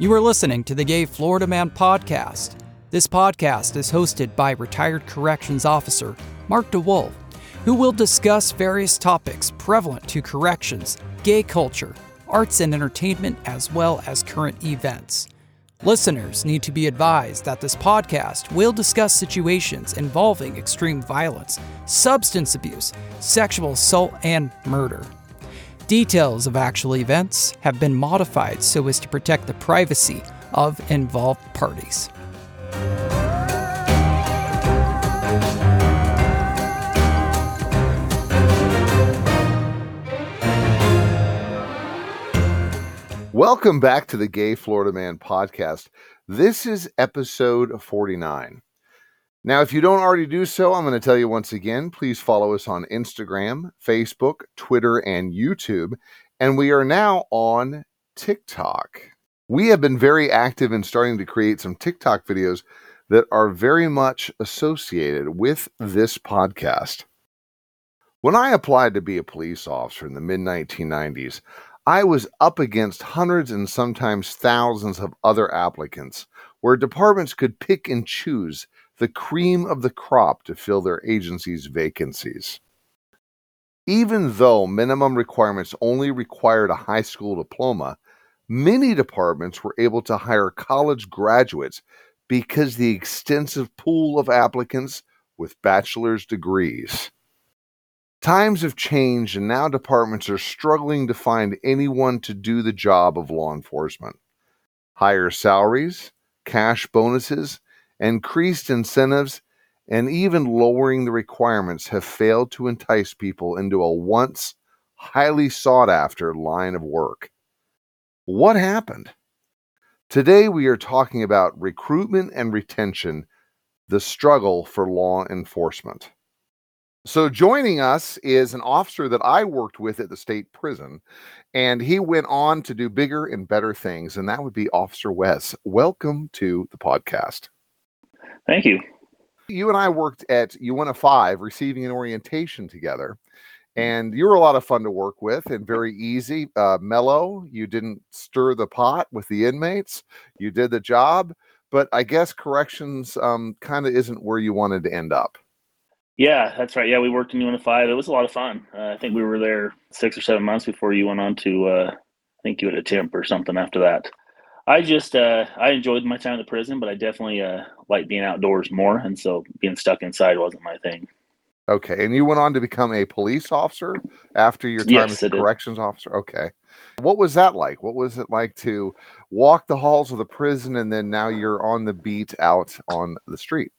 You are listening to the Gay Florida Man podcast. This podcast is hosted by retired corrections officer Mark DeWolf, who will discuss various topics prevalent to corrections, gay culture, arts and entertainment, as well as current events. Listeners need to be advised that this podcast will discuss situations involving extreme violence, substance abuse, sexual assault, and murder. Details of actual events have been modified so as to protect the privacy of involved parties. Welcome back to the Gay Florida Man podcast. This is episode 49. Now, if you don't already do so, I'm going to tell you once again please follow us on Instagram, Facebook, Twitter, and YouTube. And we are now on TikTok. We have been very active in starting to create some TikTok videos that are very much associated with this podcast. When I applied to be a police officer in the mid 1990s, I was up against hundreds and sometimes thousands of other applicants, where departments could pick and choose the cream of the crop to fill their agency's vacancies. Even though minimum requirements only required a high school diploma, many departments were able to hire college graduates because the extensive pool of applicants with bachelor's degrees. Times have changed, and now departments are struggling to find anyone to do the job of law enforcement. Higher salaries, cash bonuses, increased incentives, and even lowering the requirements have failed to entice people into a once highly sought after line of work. What happened? Today, we are talking about recruitment and retention, the struggle for law enforcement. So, joining us is an officer that I worked with at the state prison, and he went on to do bigger and better things, and that would be Officer Wes. Welcome to the podcast. Thank you. You and I worked at Uinta 5 receiving an orientation together, and you were a lot of fun to work with and very easy, uh, mellow. You didn't stir the pot with the inmates, you did the job, but I guess corrections um, kind of isn't where you wanted to end up. Yeah, that's right. Yeah, we worked in Uinta 5. It was a lot of fun. Uh, I think we were there six or seven months before you went on to, uh, I think you had a temp or something after that. I just, uh, I enjoyed my time in the prison, but I definitely uh, like being outdoors more. And so being stuck inside wasn't my thing. Okay. And you went on to become a police officer after your time Yes, as a corrections officer? Okay. What was that like? What was it like to walk the halls of the prison and then now you're on the beat out on the street?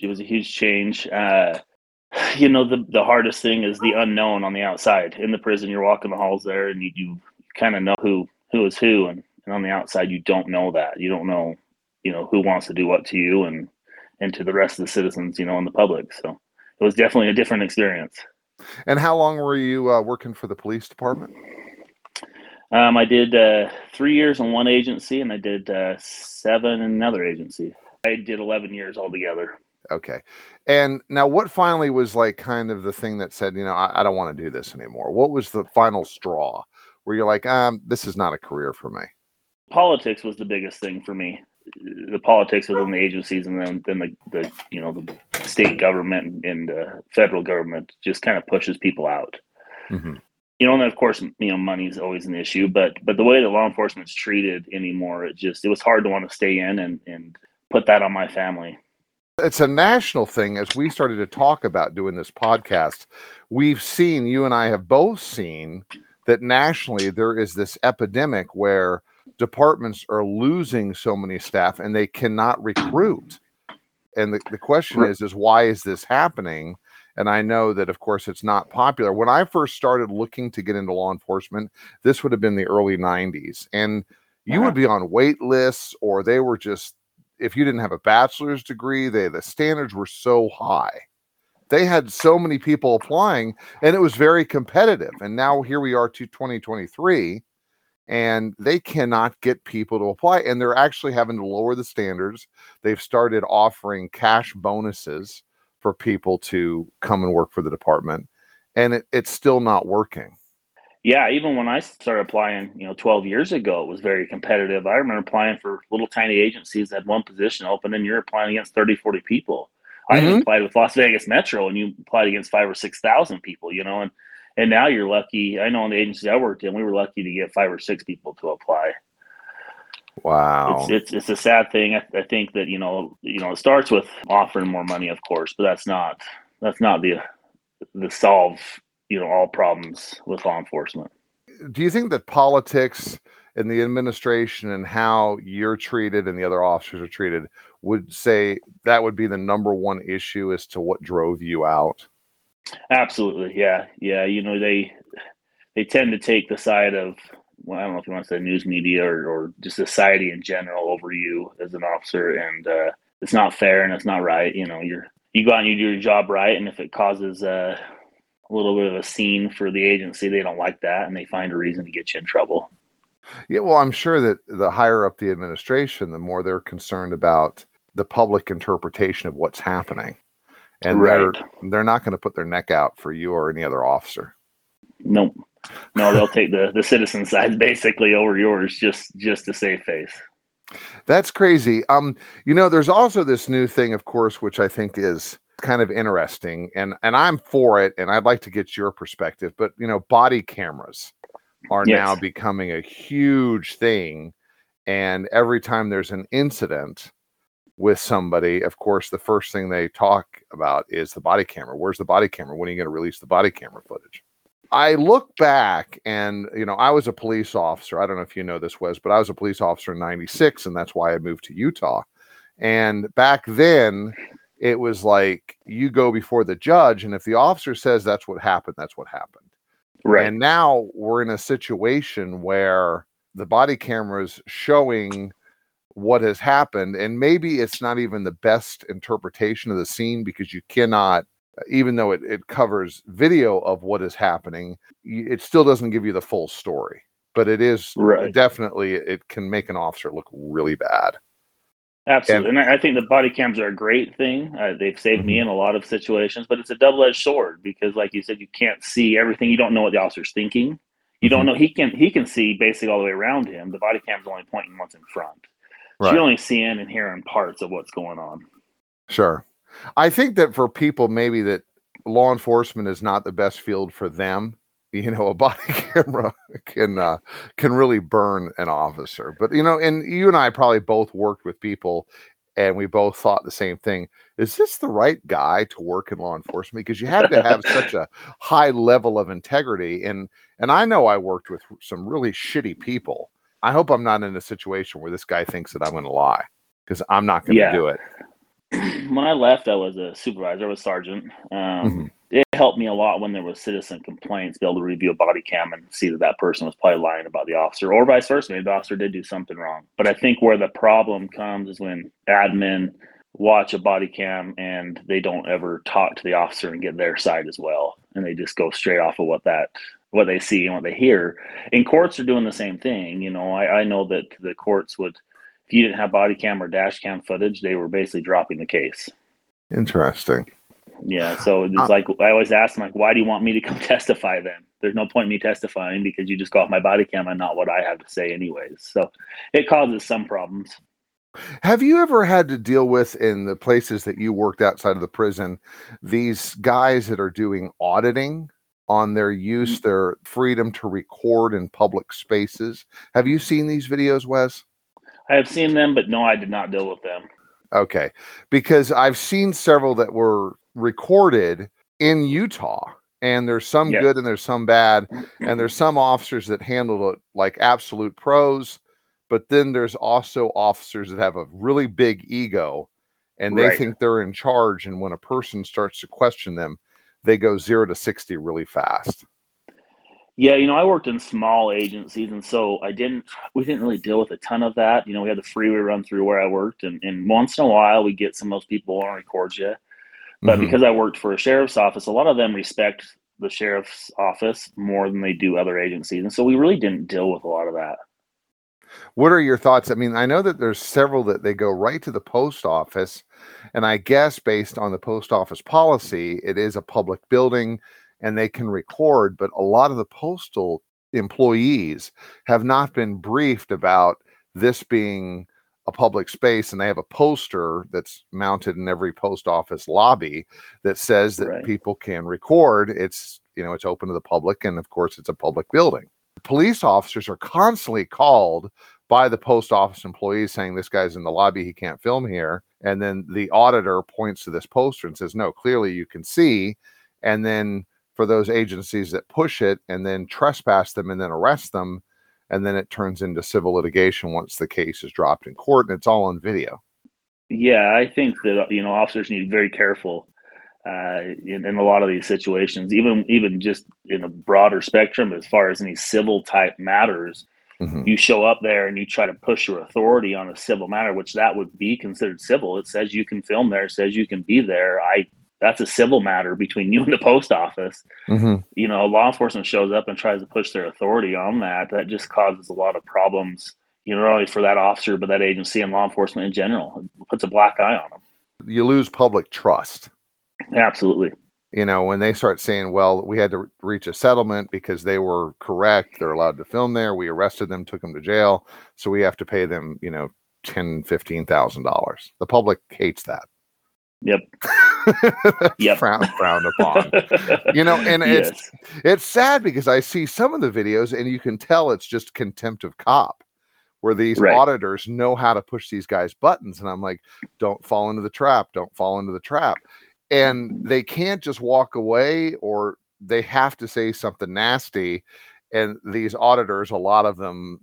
It was a huge change. Uh, you know, the, the hardest thing is the unknown on the outside. In the prison, you're walking the halls there and you, you kind of know who, who is who. And, and on the outside, you don't know that. You don't know, you know, who wants to do what to you and, and to the rest of the citizens, you know, in the public. So it was definitely a different experience. And how long were you uh, working for the police department? Um, I did uh, three years in one agency and I did uh, seven in another agency. I did 11 years altogether. Okay. And now, what finally was like kind of the thing that said, you know, I, I don't want to do this anymore? What was the final straw where you're like, um, this is not a career for me? Politics was the biggest thing for me. The politics within the agencies and then, then the, the, you know, the state government and uh, federal government just kind of pushes people out. Mm-hmm. You know, and then of course, you know, money is always an issue, but but the way that law enforcement's treated anymore, it just it was hard to want to stay in and and put that on my family. It's a national thing. As we started to talk about doing this podcast, we've seen, you and I have both seen that nationally there is this epidemic where departments are losing so many staff and they cannot recruit. And the, the question is, is why is this happening? And I know that, of course, it's not popular. When I first started looking to get into law enforcement, this would have been the early 90s. And you Uh-huh. would be on wait lists, or they were just, if you didn't have a bachelor's degree, they the standards were so high. They had so many people applying, and it was very competitive. And now here we are to 2023, and they cannot get people to apply. And they're actually having to lower the standards. They've started offering cash bonuses for people to come and work for the department, and it, it's still not working. Yeah, even when I started applying, you know, 12 years ago, it was very competitive. I remember applying for little tiny agencies that had one position open and you're applying against 30, 40 people. I Mhm. applied with Las Vegas Metro and you applied against five or 6,000 people, you know, and, and now you're lucky. I know in the agency I worked in, we were lucky to get five or six people to apply. Wow. It's, it's, it's a sad thing. I, I think that, you know, you know, it starts with offering more money, of course, but that's not, that's not the, the solve, you know, all problems with law enforcement. Do you think that politics and the administration and how you're treated and the other officers are treated would say that would be the number one issue as to what drove you out? Absolutely, yeah, yeah. You know, they they tend to take the side of well, I don't know if you want to say news media or, or just society in general over you as an officer, and uh, it's not fair and it's not right. You know, you're you go out and you do your job right, and if it causes uh, a little bit of a scene for the agency, they don't like that, and they find a reason to get you in trouble. Yeah, well, I'm sure that the higher up the administration, the more they're concerned about the public interpretation of what's happening. And they're Right. they're not going to put their neck out for you or any other officer. Nope. No, they'll take the the citizen side basically over yours just just to save face. That's crazy. Um, you know, there's also this new thing, of course, which I think is kind of interesting, and and I'm for it, and I'd like to get your perspective. But you know, body cameras are Yes. now becoming a huge thing, and every time there's an incident with somebody, of course, the first thing they talk about is the body camera. Where's the body camera? When are you going to release the body camera footage? I look back and, you know, I was a police officer. I don't know if you know this, Wes, but I was a police officer in 96, and that's why I moved to Utah. And back then, it was like you go before the judge, and if the officer says that's what happened, that's what happened. Right. And now we're in a situation where the body camera is showing what has happened. And maybe it's not even the best interpretation of the scene because you cannot, even though it, it covers video of what is happening, it still doesn't give you the full story. But it is Right. definitely, it can make an officer look really bad. Absolutely, and, I I think the body cams are a great thing. Uh, they've saved me in a lot of situations, but it's a double-edged sword because, like you said, you can't see everything. You don't know what the officer's thinking. You don't Mhm. know he can he can see basically all the way around him. The body cam's only pointing once in front. Right. you're only seeing and hearing parts of what's going on. Sure. I think that for people maybe that law enforcement is not the best field for them, you know, a body camera can uh, can really burn an officer. But you know, and you and I probably both worked with people and we both thought the same thing. Is this the right guy to work in law enforcement? Because you have to have such a high level of integrity. And and I know I worked with some really shitty people. I hope I'm not in a situation where this guy thinks that I'm going to lie because I'm not going to Yeah. do it. when I left, I was a supervisor, I was sergeant. Um, It helped me a lot when there was citizen complaints, be able to review a body cam and see that that person was probably lying about the officer, or vice versa. Maybe the officer did do something wrong. But I think where the problem comes is when admin watch a body cam and they don't ever talk to the officer and get their side as well, and they just go straight off of what that what they see and what they hear. And courts are doing the same thing. You know, I, I know that the courts would if you didn't have body cam or dash cam footage, they were basically dropping the case. Interesting. Yeah, so it's Uh, like I always ask them, like, why do you want me to come testify then? There's no point in me testifying because you just go off my body cam and not what I have to say, anyways. So it causes some problems. Have you ever had to deal with in the places that you worked outside of the prison these guys that are doing auditing on their mm-hmm. use, their freedom to record in public spaces? Have you seen these videos, Wes? I have seen them, but no, I did not deal with them. Okay, because I've seen several that were recorded in Utah, and there's some Yeah. good and there's some bad, and there's some officers that handle it like absolute pros, but then there's also officers that have a really big ego and they Right. think they're in charge. And when a person starts to question them, they go zero to 60 really fast. Yeah, you know, I worked in small agencies, and so I didn't. We didn't really deal with a ton of that. You know, we had the freeway run through where I worked, and, and once in a while we get some of those people want to record you. But Mhm. because I worked for a sheriff's office, a lot of them respect the sheriff's office more than they do other agencies, and so we really didn't deal with a lot of that. What are your thoughts? I mean, I know that there's several that they go right to the post office, and I guess based on the post office policy, it is a public building and they can record, but a lot of the postal employees have not been briefed about this being a public space and they have a poster that's mounted in every post office lobby that says that Right. people can record it's you know it's open to the public and of course it's a public building police officers are constantly called by the post office employees saying this guy's in the lobby he can't film here. And then the auditor points to this poster and says no clearly you can see. And then for those agencies that push it and then trespass them and then arrest them and then it turns into civil litigation once the case is dropped in court and it's all on video. Yeah, I think that you know officers need to be very careful uh, in, in a lot of these situations, even even just in a broader spectrum as far as any civil type matters. Mhm. You show up there and you try to push your authority on a civil matter, which that would be considered civil. It says you can film there, it says you can be there. I that's a civil matter between you and the post office. Mhm. You know, law enforcement shows up and tries to push their authority on that. That just causes a lot of problems. You know, not only for that officer, but that agency and law enforcement in general. It puts a black eye on them. you lose public trust Absolutely. you know when they start saying well we had to reach a settlement because they were correct they're allowed to film there we arrested them took them to jail so we have to pay them you know 10 15 thousand dollars the public hates that Yep. Yep. frowned, frowned upon you know and it's it's sad because i see some of the videos and you can tell it's just contempt of cop where these Right. auditors know how to push these guys buttons and i'm like don't fall into the trap don't fall into the trap and they can't just walk away or they have to say something nasty and these auditors a lot of them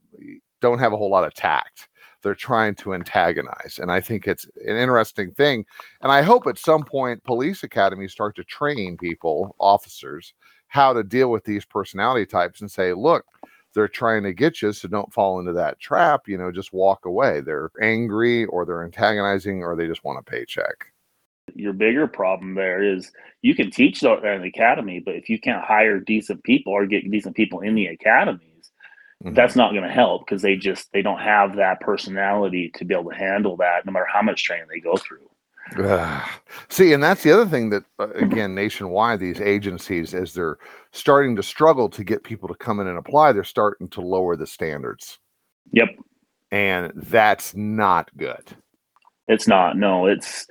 don't have a whole lot of tact. They're trying to antagonize and i think it's an interesting thing and i hope at some point police academies start to train people officers how to deal with these personality types and say look they're trying to get you so don't fall into that trap you know just walk away. They're angry or they're antagonizing or they just want a paycheck Your bigger problem there is you can teach there in the academy, but if you can't hire decent people or get decent people in the academies, Mhm. that's not going to help because they just they don't have that personality to be able to handle that, no matter how much training they go through. Ugh. See, and that's the other thing that, uh, again, nationwide, these agencies, as they're starting to struggle to get people to come in and apply, they're starting to lower the standards. Yep, And that's not good. it's not. No, it's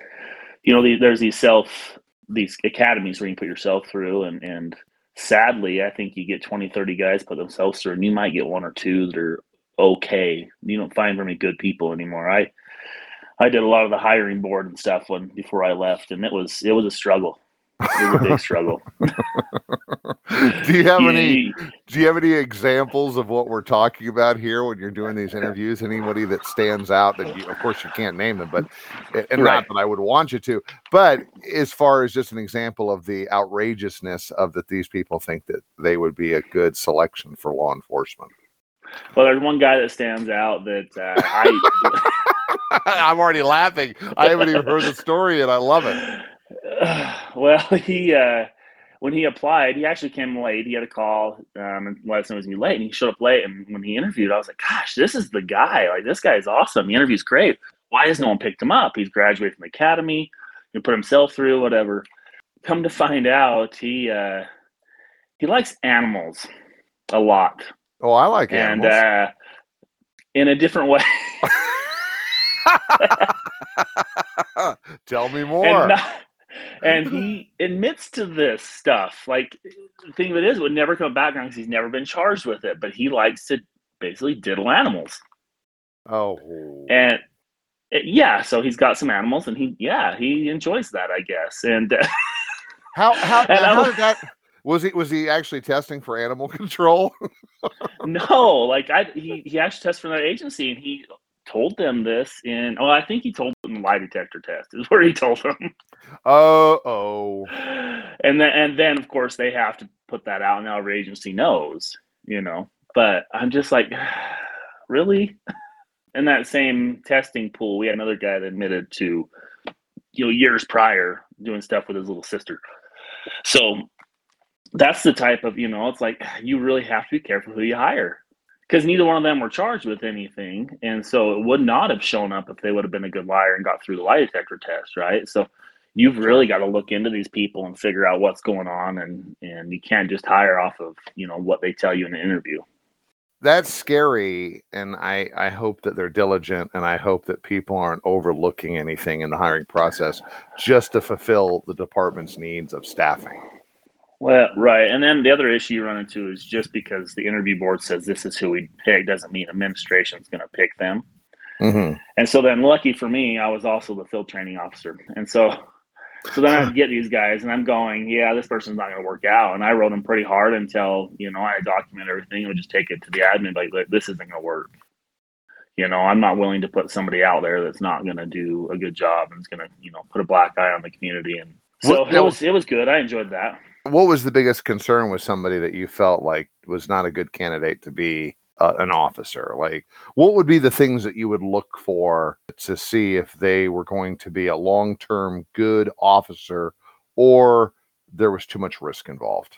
you know the, there's these self these academies where you can put yourself through, and and sadly, I think you get 20, 30 guys put themselves through, and you might get one or two that are okay. You don't find very good people anymore. I I did a lot of the hiring board and stuff when before I left, and it was it was a struggle. It was a big struggle. do you have any do you have any examples of what we're talking about here when you're doing these interviews? Anybody that stands out that you of course you can't name them but and Right. not that i would want you to but as far as just an example of the outrageousness of that these people think that they would be a good selection for law enforcement. Well, there's one guy that stands out that uh, I i'm already laughing. I haven't even heard the story and i love it well, he uh, when he applied, he actually came late. He had a call um, and let us know he was gonna be late, and he showed up late. And when he interviewed, I was like, "Gosh, this is the guy! Like, this guy is awesome. The interview's great. Why has no one picked him up? He's graduated from the academy. He put himself through whatever." Come to find out, he uh, he likes animals a lot, oh i like and animals uh, in a different way. tell me more and, not- and he admits to this stuff. Like the thing of it is, it would never come back because he's never been charged with it. But he likes to basically diddle animals, oh and uh, yeah, so he's got some animals, and he yeah he enjoys that, I guess. And uh, how how, And how was- did that was he was he actually testing for animal control no, like I he he actually tested for that agency, and he told them this in oh I think he told them the lie detector test is where he told them. oh oh and then and then of course they have to put that out. And our agency knows you know. But i'm just like really? In that same testing pool we had another guy that admitted to you know years prior doing stuff with his little sister. So that's the type of you know it's like you really have to be careful who you hire because neither one of them were charged with anything and so it would not have shown up if they would have been a good liar and got through the lie detector test right? So you've really got to look into these people and figure out what's going on and and you can't just hire off of you know what they tell you in the interview. That's scary and i i hope that they're diligent and i hope that people aren't overlooking anything in the hiring process just to fulfill the department's needs of staffing well right and then the other issue you run into is just because the interview board says this is who we pick doesn't mean administration is going to pick them mm-hmm. and so then lucky for me i was also the field training officer and so so then I get these guys and I'm going, yeah, this person's not going to work out. And I wrote them pretty hard until, you know, I document everything and would just take it to the admin, like, this isn't going to work. You know, I'm not willing to put somebody out there that's not going to do a good job and is going to, you know, put a black eye on the community. And so what, it was, it was good. I enjoyed that. What was the biggest concern with somebody that you felt like was not a good candidate to be uh, an officer? Like, what would be the things that you would look for to see if they were going to be a long term good officer or there was too much risk involved?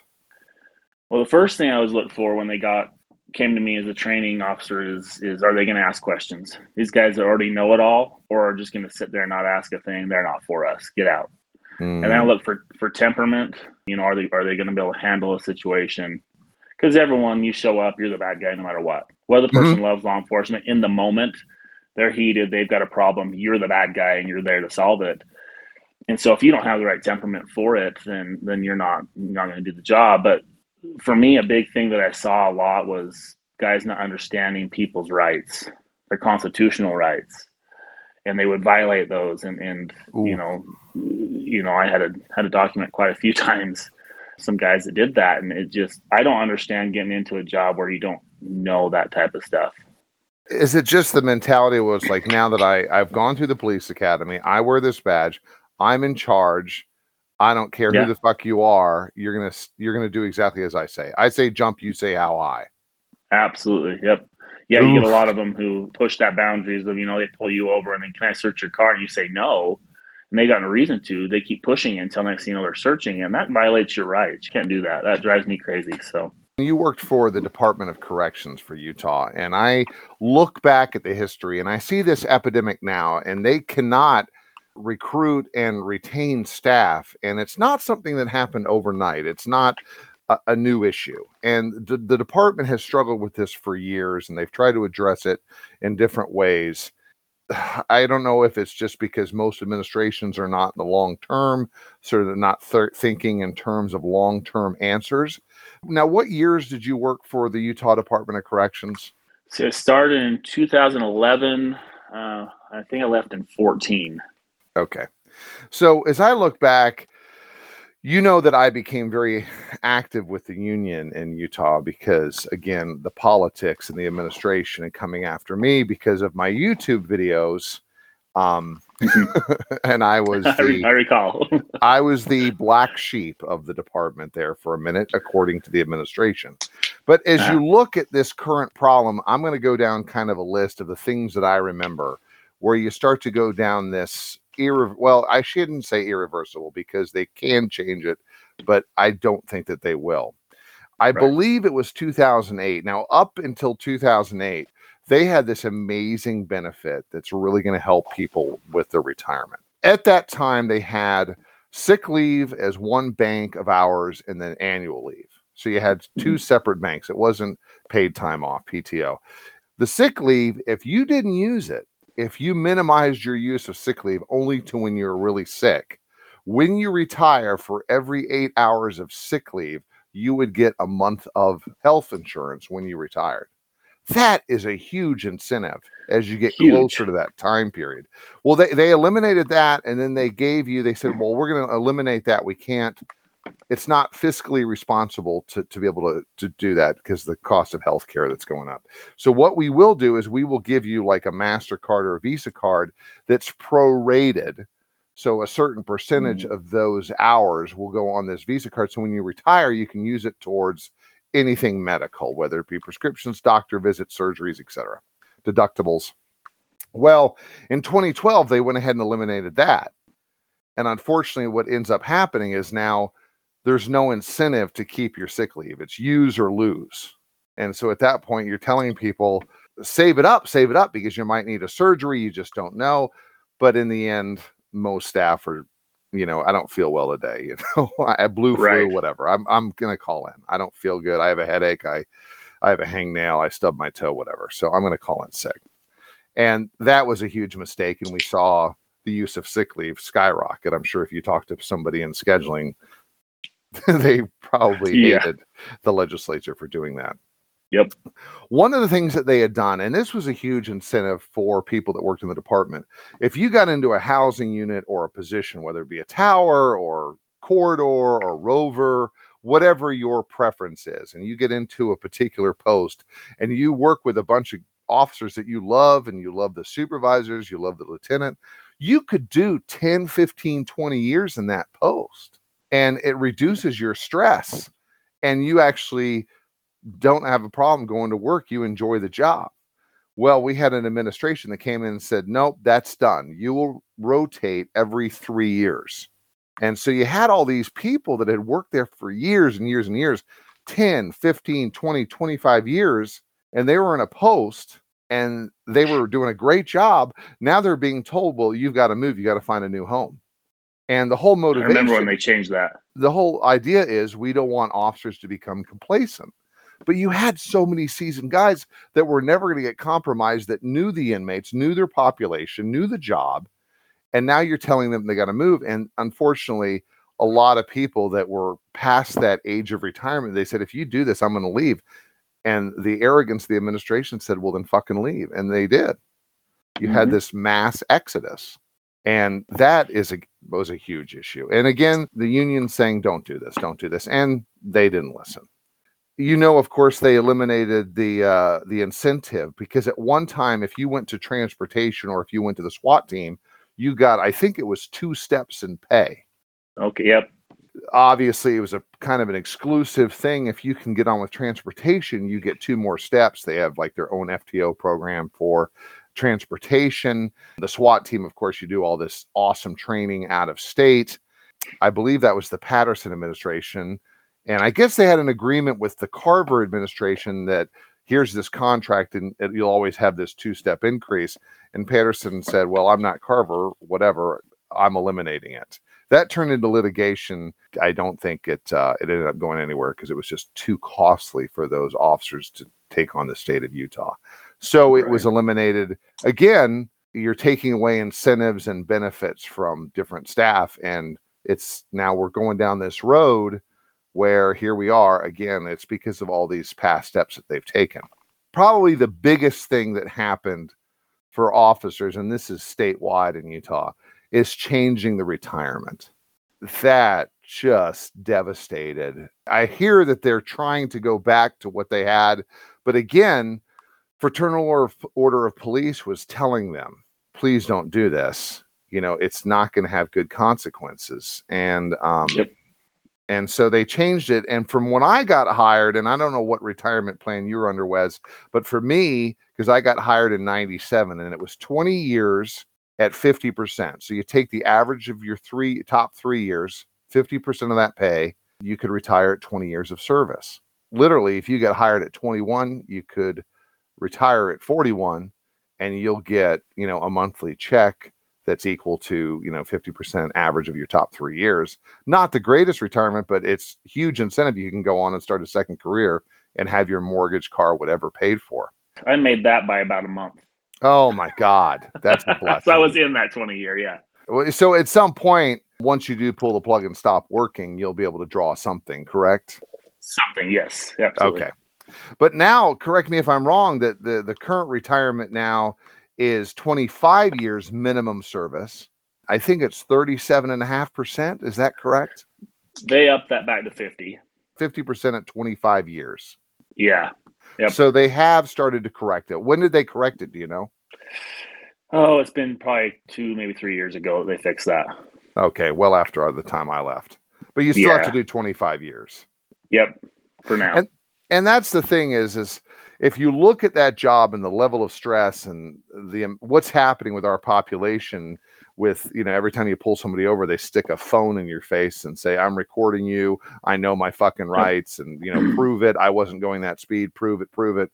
Well, the first thing I was looking for when they got came to me as a training officer is is are they going to ask questions? These guys already know it all, or are just going to sit there and not ask a thing? They're not for us. Get out. Mm. And then I look for for temperament. You know, are they are they going to be able to handle a situation? because everyone you show up, you're the bad guy no matter what. Whether the person mm-hmm. loves law enforcement in the moment, they're heated, they've got a problem, you're the bad guy and you're there to solve it. And so if you don't have the right temperament for it, then then you're not you're not going to do the job. But for me, a big thing that I saw a lot was guys not understanding people's rights, their constitutional rights, and they would violate those. And and Ooh. you know, you know, I had a had a document quite a few times some guys that did that and it just i don't understand getting into a job where you don't know that type of stuff is it just the mentality was like now that i i've gone through the police academy i wear this badge i'm in charge i don't care yeah. who the fuck you are you're gonna you're gonna do exactly as i say i say jump you say how high absolutely yep yeah Oof. you get a lot of them who push that boundaries of you know they pull you over and then can i search your car and you say no and they got no reason to, they keep pushing it until next thing you know they're searching, and that violates your rights. You can't do that. That drives me crazy. So you worked for the Department of Corrections for Utah, and I look back at the history and I see this epidemic now, and they cannot recruit and retain staff, and it's not something that happened overnight. It's not a, a new issue, and the, the department has struggled with this for years, and they've tried to address it in different ways. I don't know if it's just because most administrations are not in the long term, sort they're not th- thinking in terms of long term answers. Now, what years did you work for the Utah Department of Corrections? So it started in 2011. Uh, I think I left in 14. Okay. So as I look back, you know that I became very active with the union in Utah because, again, the politics and the administration and coming after me because of my YouTube videos. Um, and I was the, I recall I was the black sheep of the department there for a minute, according to the administration. But as you look at this current problem, I'm going to go down kind of a list of the things that I remember where you start to go down this irre- well, I shouldn't say irreversible because they can change it, but I don't think that they will. I right. believe it was 2008. Now, up until 2008, they had this amazing benefit that's really going to help people with their retirement. At that time, they had sick leave as one bank of hours and then annual leave. So you had 2 mm-hmm. separate banks. It wasn't paid time off, PTO. The sick leave, if you didn't use it, if you minimized your use of sick leave only to when you're really sick, when you retire for every eight hours of sick leave, you would get a month of health insurance when you retired. That is a huge incentive as you get huge. closer to that time period. Well, they, they eliminated that and then they gave you, they said, well, we're going to eliminate that. We can't it's not fiscally responsible to, to be able to, to do that because the cost of healthcare that's going up. So what we will do is we will give you like a MasterCard or a Visa card that's prorated. So a certain percentage mm-hmm. of those hours will go on this Visa card. So when you retire, you can use it towards anything medical, whether it be prescriptions, doctor visits, surgeries, etc. Deductibles. Well, in 2012, they went ahead and eliminated that. And unfortunately, what ends up happening is now there's no incentive to keep your sick leave. It's use or lose. And so at that point, you're telling people, save it up, save it up because you might need a surgery. You just don't know. But in the end, most staff are you know, I don't feel well today. You know, I blew flu, Right. whatever. I'm I'm gonna call in. I don't feel good. I have a headache. I I have a hangnail. I stubbed my toe, whatever. So I'm gonna call in sick. And that was a huge mistake. And we saw the use of sick leave skyrocket. I'm sure if you talk to somebody in scheduling, they probably Yeah. hated the legislature for doing that. Yep. One of the things that they had done, and this was a huge incentive for people that worked in the department, if you got into a housing unit or a position, whether it be a tower or corridor or rover, whatever your preference is, and you get into a particular post and you work with a bunch of officers that you love and you love the supervisors, you love the lieutenant, you could do 10, 15, 20 years in that post and it reduces your stress and you actually don't have a problem going to work. You enjoy the job. Well, we had an administration that came in and said, nope, that's done. You will rotate every three years. And so you had all these people that had worked there for years and years and years 10, 15, 20, 25 years, and they were in a post and they were doing a great job. Now they're being told, well, you've got to move, you got to find a new home. And the whole motivation. I remember when they changed that. the whole idea is we don't want officers to become complacent. But you had so many seasoned guys that were never going to get compromised that knew the inmates, knew their population, knew the job. And now you're telling them they got to move. And unfortunately, a lot of people that were past that age of retirement, they said, if you do this, I'm going to leave. And the arrogance of the administration said, well, then fucking leave. And they did. You had Mhm. this mass exodus. And that is a was a huge issue. And again, the union saying, don't do this, don't do this. And they didn't listen. You know, of course, they eliminated the uh, the incentive because at one time, if you went to transportation or if you went to the SWAT team, you got, I think it was two steps in pay. Okay. Yep. Obviously, it was a kind of an exclusive thing. If you can get on with transportation, you get two more steps. They have like their own FTO program for transportation. The SWAT team, of course, you do all this awesome training out of state. I believe that was the Patterson administration. And I guess they had an agreement with the Carver administration that here's this contract and you'll always have this two step increase. And Patterson said, Well, I'm not Carver, whatever, I'm eliminating it. That turned into litigation. I don't think it uh, it ended up going anywhere because it was just too costly for those officers to take on the state of Utah. So it was eliminated. Again, you're taking away incentives and benefits from different staff. And it's now we're going down this road where here we are again. It's because of all these past steps that they've taken. Probably the biggest thing that happened for officers, and this is statewide in Utah, is changing the retirement. That just devastated. I hear that they're trying to go back to what they had, but again, Fraternal Order Order of Police was telling them, please don't do this. You know, it's not going to have good consequences. And um, Yep. and so they changed it. And from when I got hired, and I don't know what retirement plan you were under, Wes, but for me, because I got hired in 97 and it was 20 years at 50%. So you take the average of your three top three years, 50% of that pay, you could retire at 20 years of service. Literally, if you got hired at 21, you could retire at 41 and you'll get, you know, a monthly check that's equal to, you know, 50% average of your top three years. Not the greatest retirement, but it's huge incentive. You can go on and start a second career and have your mortgage, car, whatever paid for. I made that by about a month. Oh my God. That's a blessing. so I was in that 20 year. Yeah. So at some point, once you do pull the plug and stop working, you'll be able to draw something, correct? Something. Yes. Absolutely. Okay. But now, correct me if I'm wrong, that the, the current retirement now is 25 years minimum service. I think it's 37.5%. Is that correct? They upped that back to 50. 50% at 25 years. Yeah. Yep. So they have started to correct it. When did they correct it? Do you know? Oh, it's been probably two, maybe three years ago they fixed that. Okay. Well, after the time I left. But you still have to do 25 years. Yep. For now. And- and that's the thing is is if you look at that job and the level of stress and the um, what's happening with our population with you know every time you pull somebody over they stick a phone in your face and say i'm recording you. I know my fucking rights and you know prove it. I wasn't going that speed. Prove it. Prove it.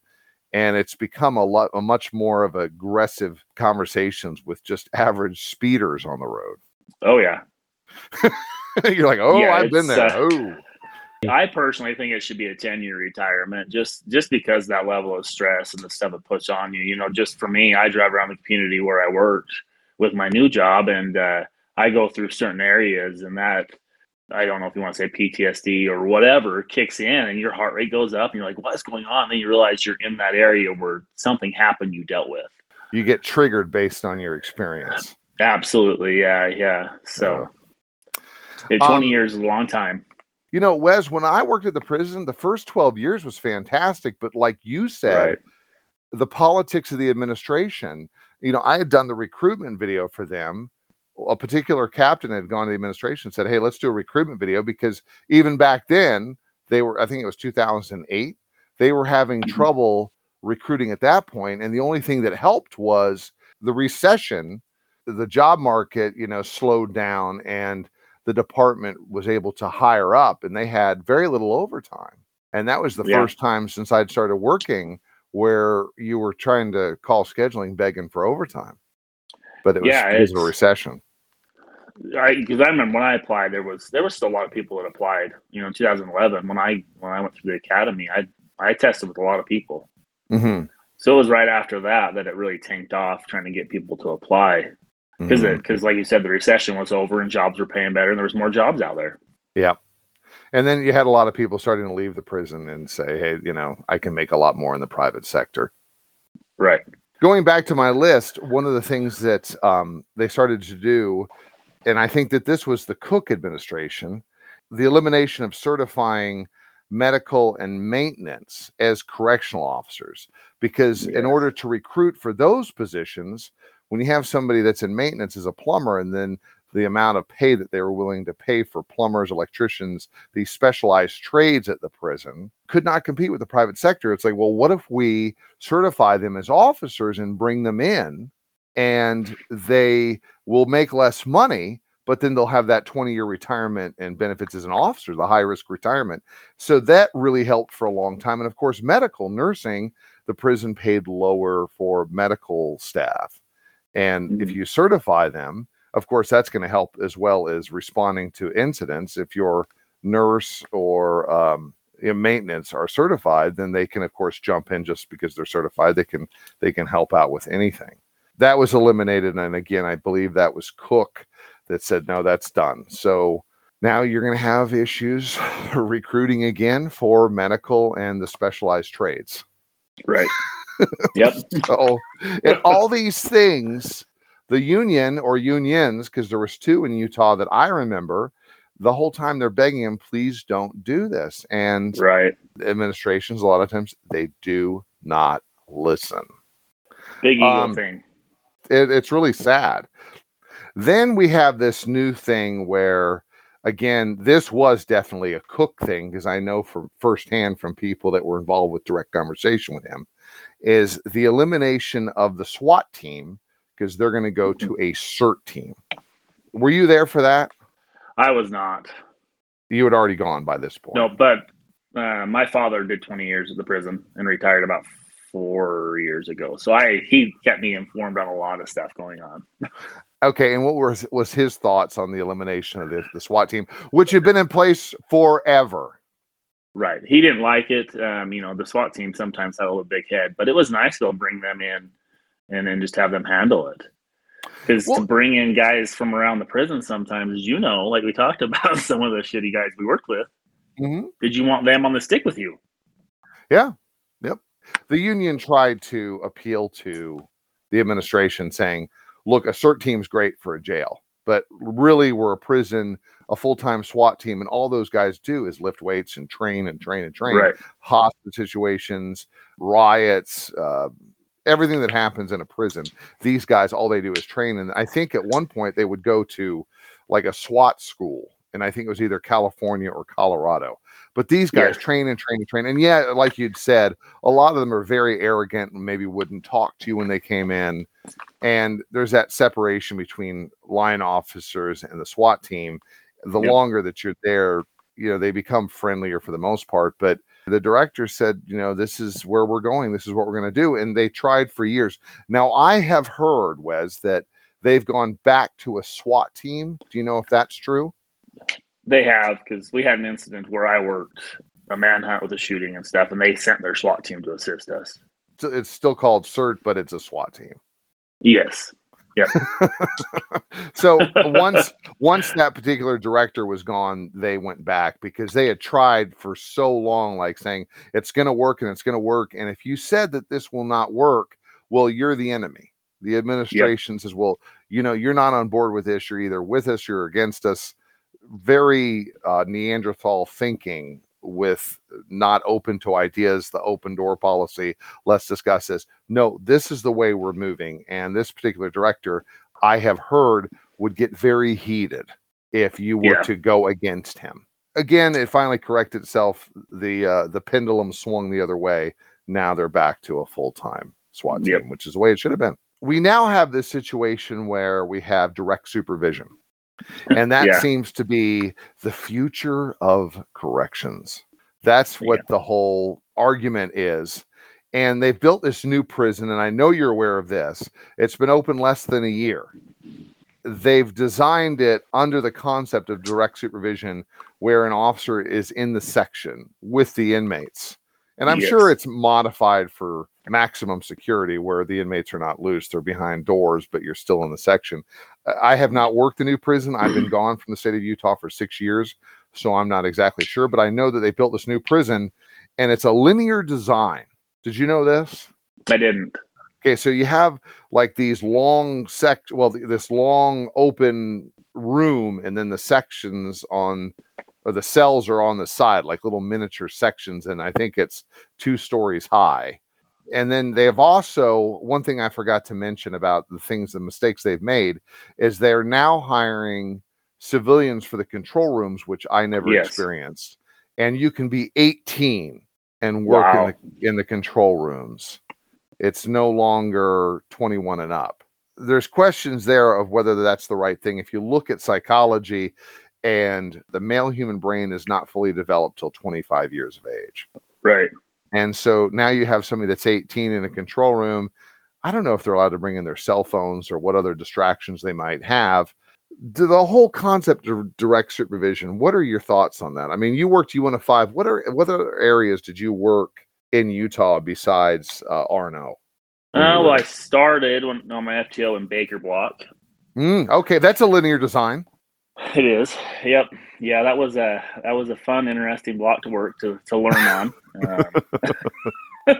And it's become a lot a much more of aggressive conversations with just average speeders on the road. Oh, yeah. You're like, oh, Yeah, I've been there. uh, oh, I personally think it should be a 10 year retirement just just because that level of stress and the stuff it puts on you. You know, just for me, I drive around the community where I worked with my new job and uh, I go through certain areas and that I don't know if you want to say PTSD or whatever kicks in and your heart rate goes up and you're like, what's going on? And then you realize you're in that area where something happened you dealt with. you get triggered based on your experience. Absolutely. Yeah. Yeah. So yeah, 20 Um, years is a long time. You know, Wes, when I worked at the prison, the first 12 years was fantastic. But like you said, Right. the politics of the administration, you know, I had done the recruitment video for them. A particular captain had gone to the administration and said, Hey, let's do a recruitment video because even back then, they were, I think it was 2008, they were having Mhm. trouble recruiting at that point, And the only thing that helped was the recession, the job market, you know, slowed down and the department was able to hire up and they had very little overtime. And that was the Yeah. first time since I'd started working where you were trying to call scheduling begging for overtime. But it was Yeah, because of a recession. I because I remember when I applied, there was there was still a lot of people that applied. You know, in 2011, when I when I went through the academy, I I tested with a lot of people. hmm So it was right after that that it really tanked off, trying to get people to apply because Mhm. because like you said, the recession was over and jobs were paying better, and there was more jobs out there. Yeah. And then you had a lot of people starting to leave the prison and say, hey, you know, I can make a lot more in the private sector. Right. going back to my list, one of the things that um, they started to do, and I think that this was the Cook administration, the elimination of certifying medical and maintenance as correctional officers. Because in order to recruit for those positions, when you have somebody that's in maintenance as a plumber, and then the amount of pay that they were willing to pay for plumbers, electricians, these specialized trades at the prison could not compete with the private sector. It's like, well, what if we certify them as officers and bring them in and they will make less money but then they'll have that 20 year retirement and benefits as an officer the high risk retirement? So that really helped for a long time. And of course medical nursing the prison paid lower for medical staff and if Mhm. you certify them of course that's going to help as well as responding to incidents. If your nurse or um, maintenance are certified then they can of course jump in just because they're certified. They can they can help out with anything. That was eliminated and again i believe that was cook that said no that's done. So now you're going to have issues recruiting again for medical and the specialized trades Right. yep. so and all these things the union or unions because there was two in utah that i remember the whole time they're begging him please don't do this and Right. administrations a lot of times they do not listen Big ego Um, thing. it, it's really sad then we have this new thing where again this was definitely a cook thing because i know from firsthand from people that were involved with direct conversation with him is the elimination of the swat team because they're going to go to a cert team. Were you there for that? I was not. you had already gone by this point. No, but uh, my father did 20 years at the prison and retired about four years ago. So I he kept me informed on a lot of stuff going on. okay and what was was his thoughts on the elimination of the, the swat team which had been in place forever Right. He didn't like it. Um, you know, the SWAT team sometimes had a little big head, but it was nice to bring them in and then just have them handle it. Because Well- to bring in guys from around the prison sometimes, you know, like we talked about some of the shitty guys we worked with, Mhm. did you want them on the stick with you? Yeah. The union tried to appeal to the administration saying, look, a CERT team's great for a jail, but really we're a prison, a full-time SWAT team, and all those guys do is lift weights and train and train and train. Right. Hostage situations, riots, uh, everything that happens in a prison. These guys, all they do is train. And I think at one point they would go to like a SWAT school. And I think it was either California or Colorado. But these guys Yeah. train and train and train. And yeah, like you'd said, a lot of them are very arrogant and maybe wouldn't talk to you when they came in. And there's that separation between line officers and the SWAT team. The Yep. longer that you're there, you know, they become friendlier for the most part. But the director said, you know, this is where we're going. This is what we're going to do. And they tried for years. Now, I have heard, Wes, that they've gone back to a SWAT team. Do you know if that's true? They have because we had an incident where I worked a manhunt with a shooting and stuff, and they sent their SWAT team to assist us. So It's still called CERT, but it's a SWAT team. Yes. Yeah. so once once that particular director was gone, they went back because they had tried for so long, like saying it's going to work and it's going to work. And if you said that this will not work, well, you're the enemy. The administration yep. says, well, you know, you're not on board with this. You're either with us, you're against us. Very uh, Neanderthal thinking with not open to ideas, the open door policy. Let's discuss this. No, this is the way we're moving. And this particular director, I have heard, would get very heated if you were yeah. to go against him. Again, it finally corrected itself. The uh, the pendulum swung the other way. Now they're back to a full time SWAT team, yep. which is the way it should have been. We now have this situation where we have direct supervision. And that yeah. seems to be the future of corrections. That's what yeah. the whole argument is. And they've built this new prison, and I know you're aware of this. It's been open less than a year. They've designed it under the concept of direct supervision, where an officer is in the section with the inmates. And I'm yes. sure it's modified for maximum security where the inmates are not loose. They're behind doors, but you're still in the section. I have not worked a new prison. I've been gone from the state of Utah for six years, so I'm not exactly sure. But I know that they built this new prison, and it's a linear design. Did you know this? I didn't. Okay, so you have like these long sec, well, this long open room, and then the sections on, or the cells are on the side, like little miniature sections, and I think it's two stories high and then they have also one thing I forgot to mention about the things, the mistakes they've made is they're now hiring civilians for the control rooms, which I never yes. experienced. And you can be 18 and work wow. in, the, in the control rooms. It's no longer 21 and up. There's questions there of whether that's the right thing. If you look at psychology, and the male human brain is not fully developed till 25 years of age. Right. And so now you have somebody that's 18 in a control room. I don't know if they're allowed to bring in their cell phones or what other distractions they might have. The whole concept of direct supervision, what are your thoughts on that? I mean, you worked Uinta 5. What are what other areas did you work in Utah besides uh, RNO? Uh, well, I started when, on my FTO in Baker Block. Mm, okay, that's a linear design. It is. Yep. Yeah, that was a that was a fun, interesting block to work to to learn on. Um,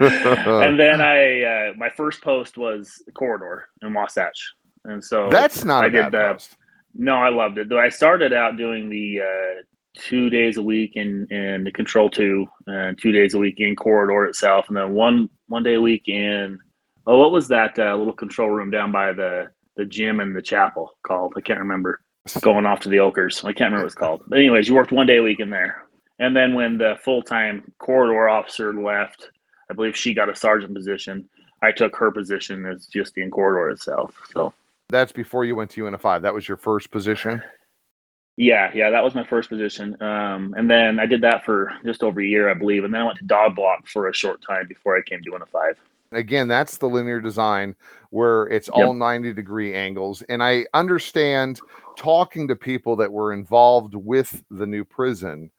and then I uh, my first post was corridor in Wasatch, and so that's not I did the. Post. No, I loved it. Though I started out doing the uh, two days a week in in the control two, and two days a week in corridor itself, and then one one day a week in. Oh, what was that uh, little control room down by the the gym and the chapel called? I can't remember going off to the Oquirrhs. I can't remember what it's called. But anyways, you worked one day a week in there. And then when the full time corridor officer left, I believe she got a sergeant position. I took her position as just in corridor itself. So that's before you went to Uinta 5. That was your first position. Yeah, yeah, that was my first position. Um, and then I did that for just over a year, I believe. And then I went to dog block for a short time before I came to Uinta 5. Again, that's the linear design where it's yep. all 90 degree angles. And I understand talking to people that were involved with the new prison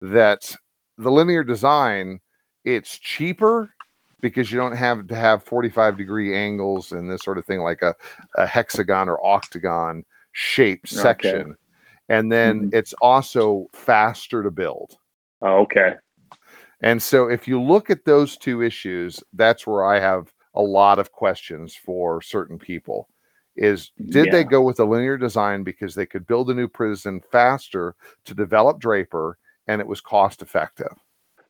that the linear design it's cheaper because you don't have to have 45 degree angles and this sort of thing like a, a hexagon or octagon shaped okay. section and then mm-hmm. it's also faster to build oh, okay and so if you look at those two issues that's where i have a lot of questions for certain people is did yeah. they go with a linear design because they could build a new prison faster to develop Draper and it was cost effective?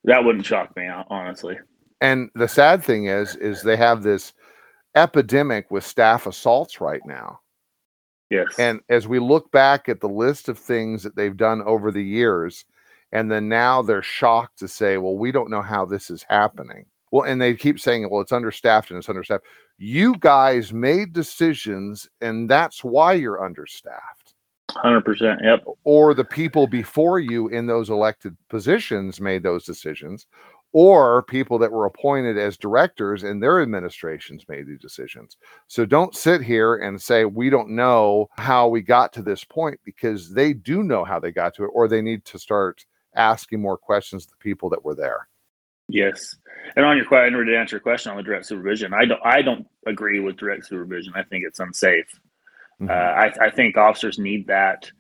That wouldn't shock me, honestly. And the sad thing is, is they have this epidemic with staff assaults right now. Yes. And as we look back at the list of things that they've done over the years, and then now they're shocked to say, well, we don't know how this is happening. Well, and they keep saying, well, it's understaffed and it's understaffed. You guys made decisions, and that's why you're understaffed. 100%. Yep. Or the people before you in those elected positions made those decisions, or people that were appointed as directors and their administrations made these decisions. So don't sit here and say we don't know how we got to this point because they do know how they got to it, or they need to start asking more questions to the people that were there. Yes, and on your question, to answer your question on the direct supervision, I don't, I don't agree with direct supervision. I think it's unsafe. Mm-hmm. Uh, I, I think officers need that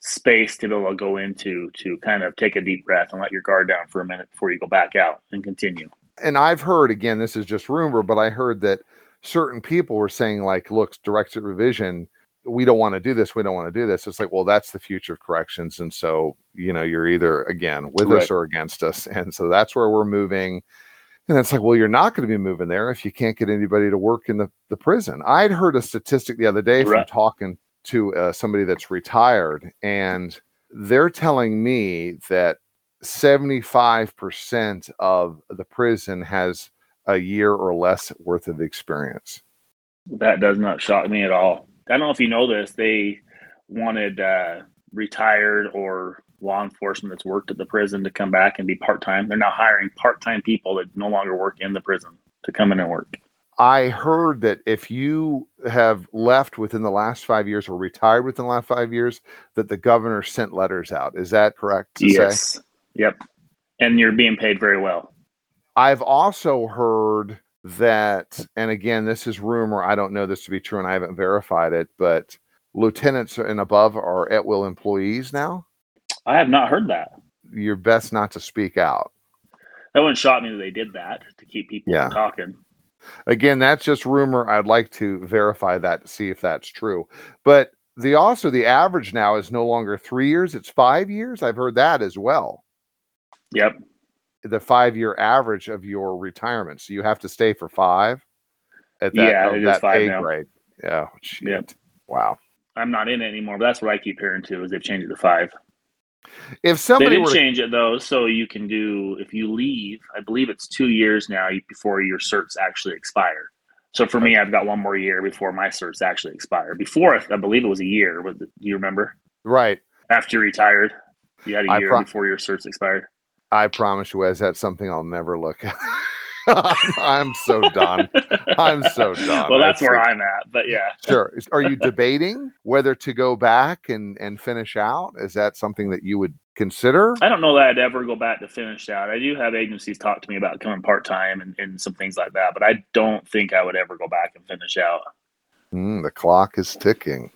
space to be able to go into to kind of take a deep breath and let your guard down for a minute before you go back out and continue. And I've heard again, this is just rumor, but I heard that certain people were saying like, look, direct supervision, we don't want to do this, we don't want to do this. It's like, well, that's the future of corrections, and so you know, you're either again with right. us or against us, and so that's where we're moving. And it's like, well, you're not going to be moving there if you can't get anybody to work in the, the prison. I'd heard a statistic the other day right. from talking to uh, somebody that's retired, and they're telling me that 75% of the prison has a year or less worth of experience. That does not shock me at all. I don't know if you know this. They wanted uh, retired or law enforcement that's worked at the prison to come back and be part time. They're now hiring part time people that no longer work in the prison to come in and work. I heard that if you have left within the last five years or retired within the last five years, that the governor sent letters out. Is that correct? yes. Say? Yep. And you're being paid very well. I've also heard that, and again, this is rumor. I don't know this to be true, and I haven't verified it, but lieutenants and above are at will employees now. I have not heard that. You're best not to speak out. That wouldn't shock me that they did that to keep people yeah. talking. Again, that's just rumor. I'd like to verify that to see if that's true. But the also the average now is no longer three years; it's five years. I've heard that as well. Yep. The five year average of your retirement, so you have to stay for five. At that, yeah, it that pay now. grade. Oh, yeah. Shit. Yep. Wow. I'm not in it anymore, but that's what I keep hearing too. Is they've changed it to five. If somebody they did change it though, so you can do if you leave, I believe it's two years now before your certs actually expire. So for me, I've got one more year before my certs actually expire. Before I believe it was a year. But do you remember? Right after you retired, you had a year pro- before your certs expired. I promise you, Wes, that's something I'll never look at. I'm so done. I'm so done. Well, that's, where I'm at. But yeah. sure. Are you debating whether to go back and and finish out? Is that something that you would consider? I don't know that I'd ever go back to finish out. I do have agencies talk to me about coming part time and, and some things like that, but I don't think I would ever go back and finish out. Mm, the clock is ticking.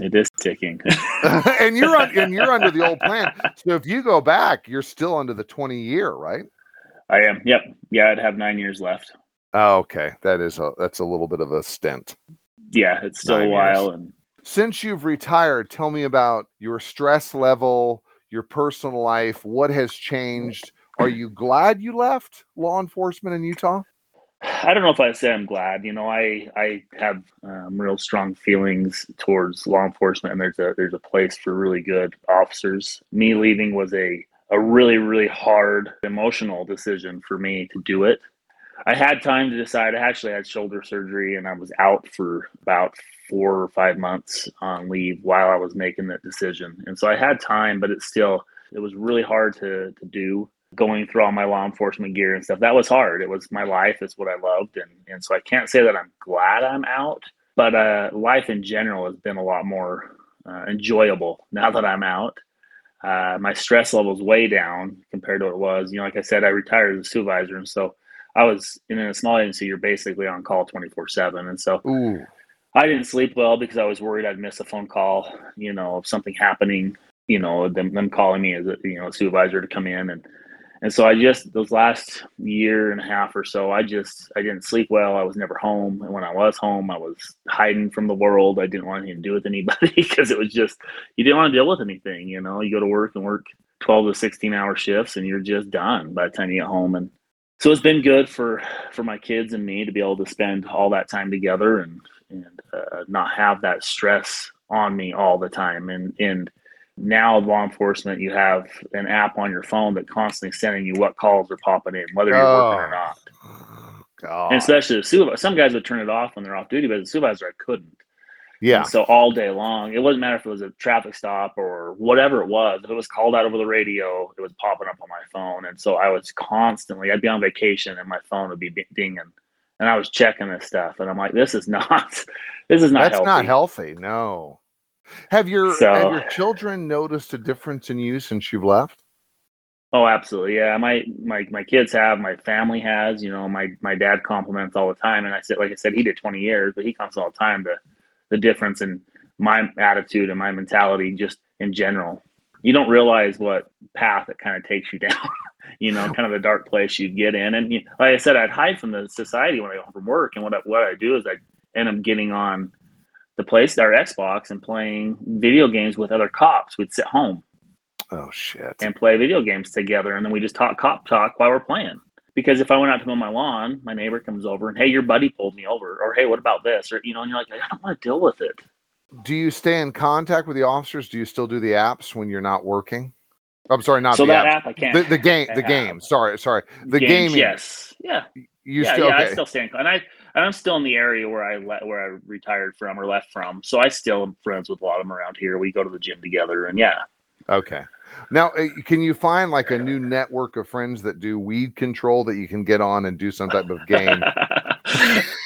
It is ticking. and you're on, and you're under the old plan. So if you go back, you're still under the 20 year, right? I am. Yep. Yeah, I'd have nine years left. Oh, okay. That is a that's a little bit of a stint. Yeah, it's still nine a while. Years. And since you've retired, tell me about your stress level, your personal life. What has changed? Are you glad you left law enforcement in Utah? I don't know if I say I'm glad. You know, I I have um, real strong feelings towards law enforcement, and there's a there's a place for really good officers. Me leaving was a a really, really hard emotional decision for me to do it. I had time to decide. I actually had shoulder surgery and I was out for about four or five months on leave while I was making that decision. And so I had time, but it's still, it was really hard to, to do going through all my law enforcement gear and stuff. That was hard. It was my life. It's what I loved. And, and so I can't say that I'm glad I'm out, but uh, life in general has been a lot more uh, enjoyable now that I'm out. Uh, my stress level's way down compared to what it was. You know, like I said, I retired as a supervisor, and so I was in a small agency. You're basically on call 24 seven, and so Ooh. I didn't sleep well because I was worried I'd miss a phone call. You know, of something happening. You know, them them calling me as a you know a supervisor to come in and and so I just those last year and a half or so, I just I didn't sleep well. I was never home, and when I was home, I was hiding from the world. I didn't want anything to do with anybody because it was just you didn't want to deal with anything. You know, you go to work and work twelve to sixteen hour shifts, and you're just done by the time you get home. And so it's been good for for my kids and me to be able to spend all that time together and and uh, not have that stress on me all the time. And and now law enforcement you have an app on your phone that constantly sending you what calls are popping in whether you're oh. working or oh, not God. and especially the supervisor some guys would turn it off when they're off duty but the supervisor i couldn't Yeah. And so all day long, it wasn't matter if it was a traffic stop or whatever it was. If it was called out over the radio, it was popping up on my phone. And so I was constantly, I'd be on vacation and my phone would be dinging. And I was checking this stuff. And I'm like, this is not, this is not That's healthy. not healthy. No. Have your So- have your children noticed a difference in you since you've left? Oh, absolutely. Yeah. My, my, my kids have, my family has, you know, my, my dad compliments all the time. And I said, like I said, he did 20 years, but he comes all the time to the difference in my attitude and my mentality just in general. You don't realize what path it kind of takes you down, you know, kind of the dark place you get in. And you, like I said, I'd hide from the society when I go home from work. And what I, what I do is I end up getting on the place, our Xbox, and playing video games with other cops. We'd sit home Oh shit. and play video games together, and then we just talk cop talk while we're playing. Because if I went out to mow my lawn, my neighbor comes over and hey, your buddy pulled me over, or hey, what about this, or you know, and you're like, I don't want to deal with it. Do you stay in contact with the officers? Do you still do the apps when you're not working? I'm sorry, not so the that apps. app I can't. The, the game, the game. Sorry, sorry. The Games, gaming. Yes. Yeah. You yeah. still yeah. okay? I still stay in, contact. and I and I'm still in the area where I le- where I retired from or left from. So I still am friends with a lot of them around here. We go to the gym together, and yeah. Okay. Now, uh, can you find like a new network of friends that do weed control that you can get on and do some type of game?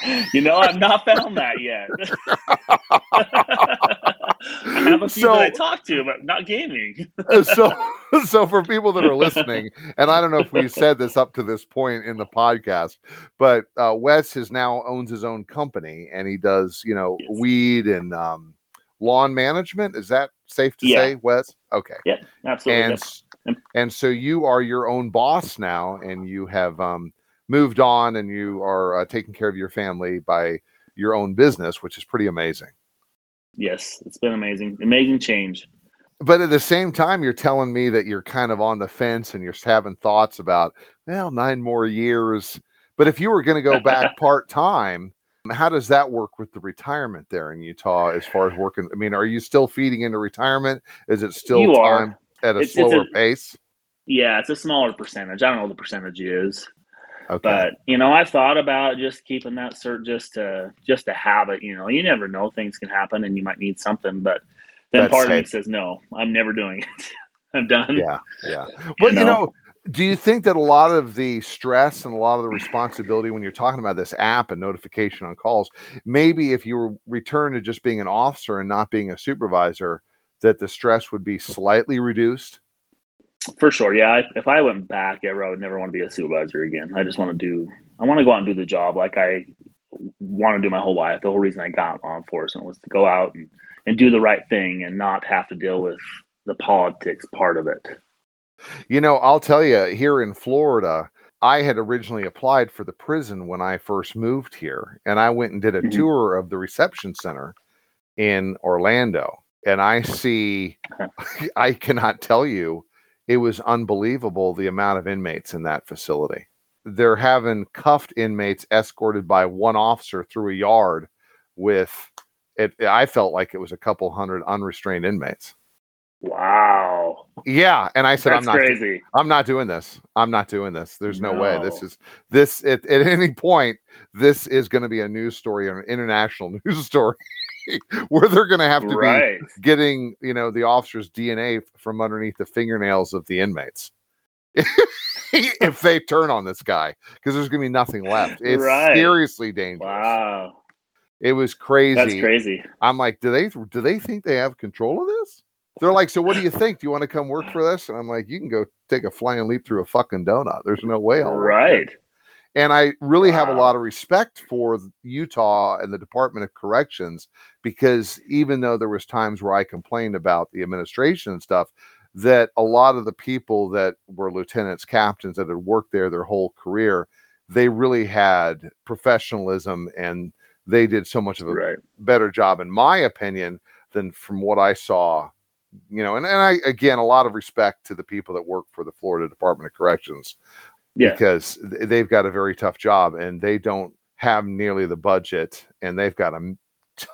you know, I've not found that yet. I have a few that I talk to, but not gaming. So, so for people that are listening, and I don't know if we said this up to this point in the podcast, but uh, Wes has now owns his own company and he does, you know, Yes. weed and um, lawn management. Is that safe to Yeah. say, Wes? Okay. Yeah, absolutely. and Yep. and so you are your own boss now and you have um, moved on and you are uh, taking care of your family by your own business which is pretty amazing Yes, it's been amazing. Amazing change. but at the same time you're telling me that you're kind of on the fence and you're having thoughts about well nine more years but if you were going to go back part-time how does that work with the retirement there in utah as far as working i mean are you still feeding into retirement is it still You are. at a It's- it's a- slower pace Yeah, it's a smaller percentage. I don't know what the percentage is, okay but you know, I thought about just keeping that cert just to just to have it. You know, you never know; things can happen, and you might need something. But then That's part of me says, "No, I'm never doing it. I'm done." yeah yeah but you know? know do you think that a lot of the stress and a lot of the responsibility when you're talking about this app and notification on calls maybe if you were returned to just being an officer and not being a supervisor that the stress would be slightly reduced For sure, yeah. I, if I went back ever, I would never want to be a supervisor again. I just want to do. I want to go out and do the job like I want to do my whole life. The whole reason I got law enforcement was to go out and, and do the right thing and not have to deal with the politics part of it. you know i'll tell you here in florida i had originally applied for the prison when i first moved here and i went and did a Mhm. tour of the reception center in orlando and i see i cannot tell you it was unbelievable the amount of inmates in that facility. They're having cuffed inmates escorted by one officer through a yard with it i felt like it was a couple hundred unrestrained inmates. Wow, yeah and i said i'm not crazy. i'm not doing this. I'm not doing this. There's no, way. This is this at, at any point this is going to be a news story or an international news story where they're going to have to Right. be getting you know the officer's dna from underneath the fingernails of the inmates if they turn on this guy because there's going to be nothing left it's Right. seriously dangerous Wow, it was crazy that's crazy. i'm like do they do they think they have control of this they're like so what do you think do you want to come work for this and i'm like you can go take a flying leap through a fucking donut there's no way I'll. Right. And I really have a lot of respect for Utah and the Department of Corrections because even though there was times where I complained about the administration and stuff, that a lot of the people that were lieutenants, captains that had worked there their whole career, they really had professionalism and they did so much of a Right. better job, in my opinion, than from what I saw. You know, and, and I again a lot of respect to the people that work for the Florida Department of Corrections Yeah. because they've got a very tough job and they don't have nearly the budget and they've got a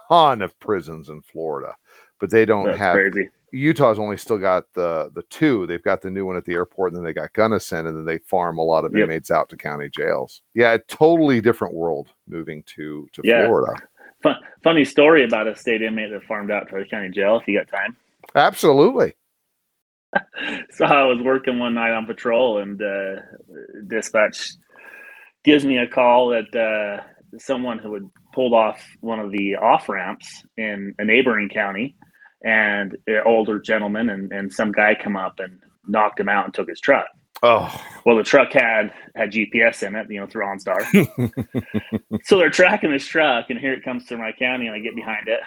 ton of prisons in Florida, but they don't That's have crazy. Utah's only still got the the two. They've got the new one at the airport, and then they got Gunnison, and then they farm a lot of Yep. inmates out to county jails. Yeah, a totally different world moving to to Yeah. Florida. Fun, funny story about a state inmate that farmed out to the county jail. If you got time. Absolutely. So I was working one night on patrol, and uh, dispatch gives me a call that uh, someone who had pulled off one of the off ramps in a neighboring county, and an older gentleman and, and some guy come up and knocked him out and took his truck. Oh, Well, the truck had had GPS in it, you know, through OnStar. so they're tracking this truck, and here it comes to my county, and I get behind it,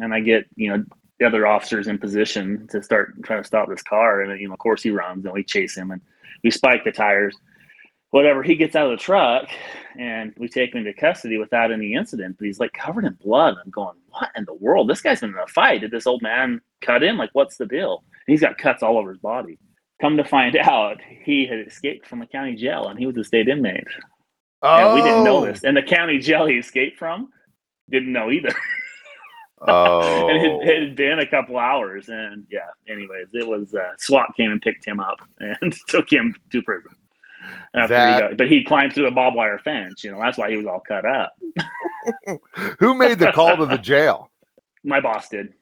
and I get you know the other officers in position to start trying to stop this car, and you know, of course, he runs, and we chase him, and we spike the tires. Whatever, he gets out of the truck, and we take him into custody without any incident. But he's like covered in blood. I'm going, what in the world? This guy's been in a fight. Did this old man cut him? Like, what's the deal? And he's got cuts all over his body. Come to find out, he had escaped from a county jail, and he was a state inmate. oh, And we didn't know oh. this. And the county jail he escaped from didn't know either. Oh, and it, it had been a couple hours. And yeah, anyways, it was uh, SWAT came and picked him up and took him to prison. After That- he got, but he climbed through a barbed wire fence. You know, that's why he was all cut up. who made the call to the jail? My boss did.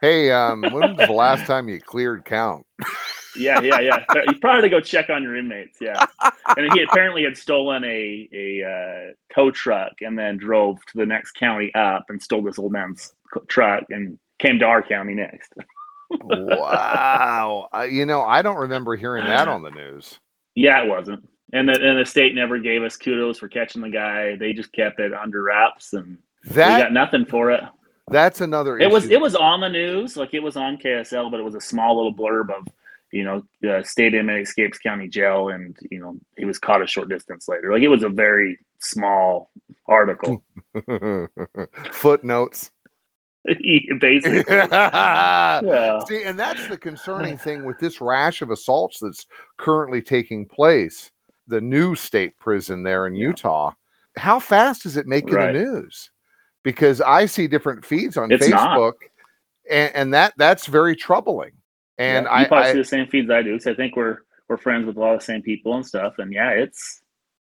Hey, um, when was the last time you cleared count? Yeah, yeah, yeah. But You probably to go check on your inmates. Yeah. And he apparently had stolen a a uh, tow truck and then drove to the next county up and stole this old man's truck and came to our county next. wow, uh, you know, I don't remember hearing that on the news. Yeah, it wasn't. And the and the state never gave us kudos for catching the guy. They just kept it under wraps, and we got nothing for it. that's another. It was it was on the news, like it was on KSL, but it was a small little blurb of, you know, the state inmate escapes county jail, and you know he was caught a short distance later. Like it was a very small article, footnotes. basically. Yeah. See, and that's the concerning thing with this rash of assaults that's currently taking place. The new state prison there in. Utah. How fast is it making Right. the news? Because I see different feeds on It's. Facebook, and, and that that's very troubling. And Yeah, I, probably I see the same feeds I do, because I think we're we're friends with a lot of the same people and stuff. And yeah, it's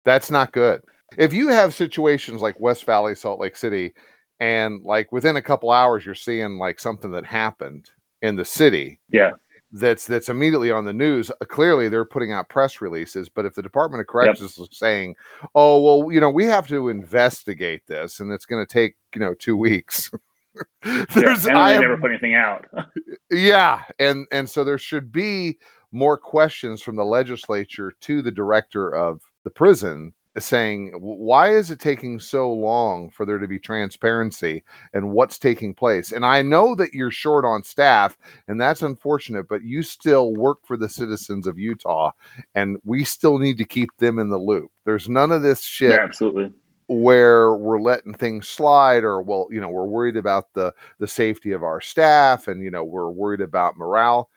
That's not good. If you have situations like West Valley, Salt Lake City, and like within a couple hours you're seeing like something that happened in the city, yeah, that's that's immediately on the news. uh, Clearly, they're putting out press releases. But if the Department of Corrections is saying, "Oh, well, you know, we have to investigate this, and it's going to take you know two weeks," yeah. there's and I never put anything out. yeah, and and so there should be more questions from the legislature to the director of the prison saying why is it taking so long for there to be transparency and what's taking place? And i know that you're short on staff and that's unfortunate but you still work for the citizens of utah and we still need to keep them in the loop. There's none of this shit Yeah, absolutely. where we're letting things slide or well you know we're worried about the the safety of our staff and you know we're worried about morale.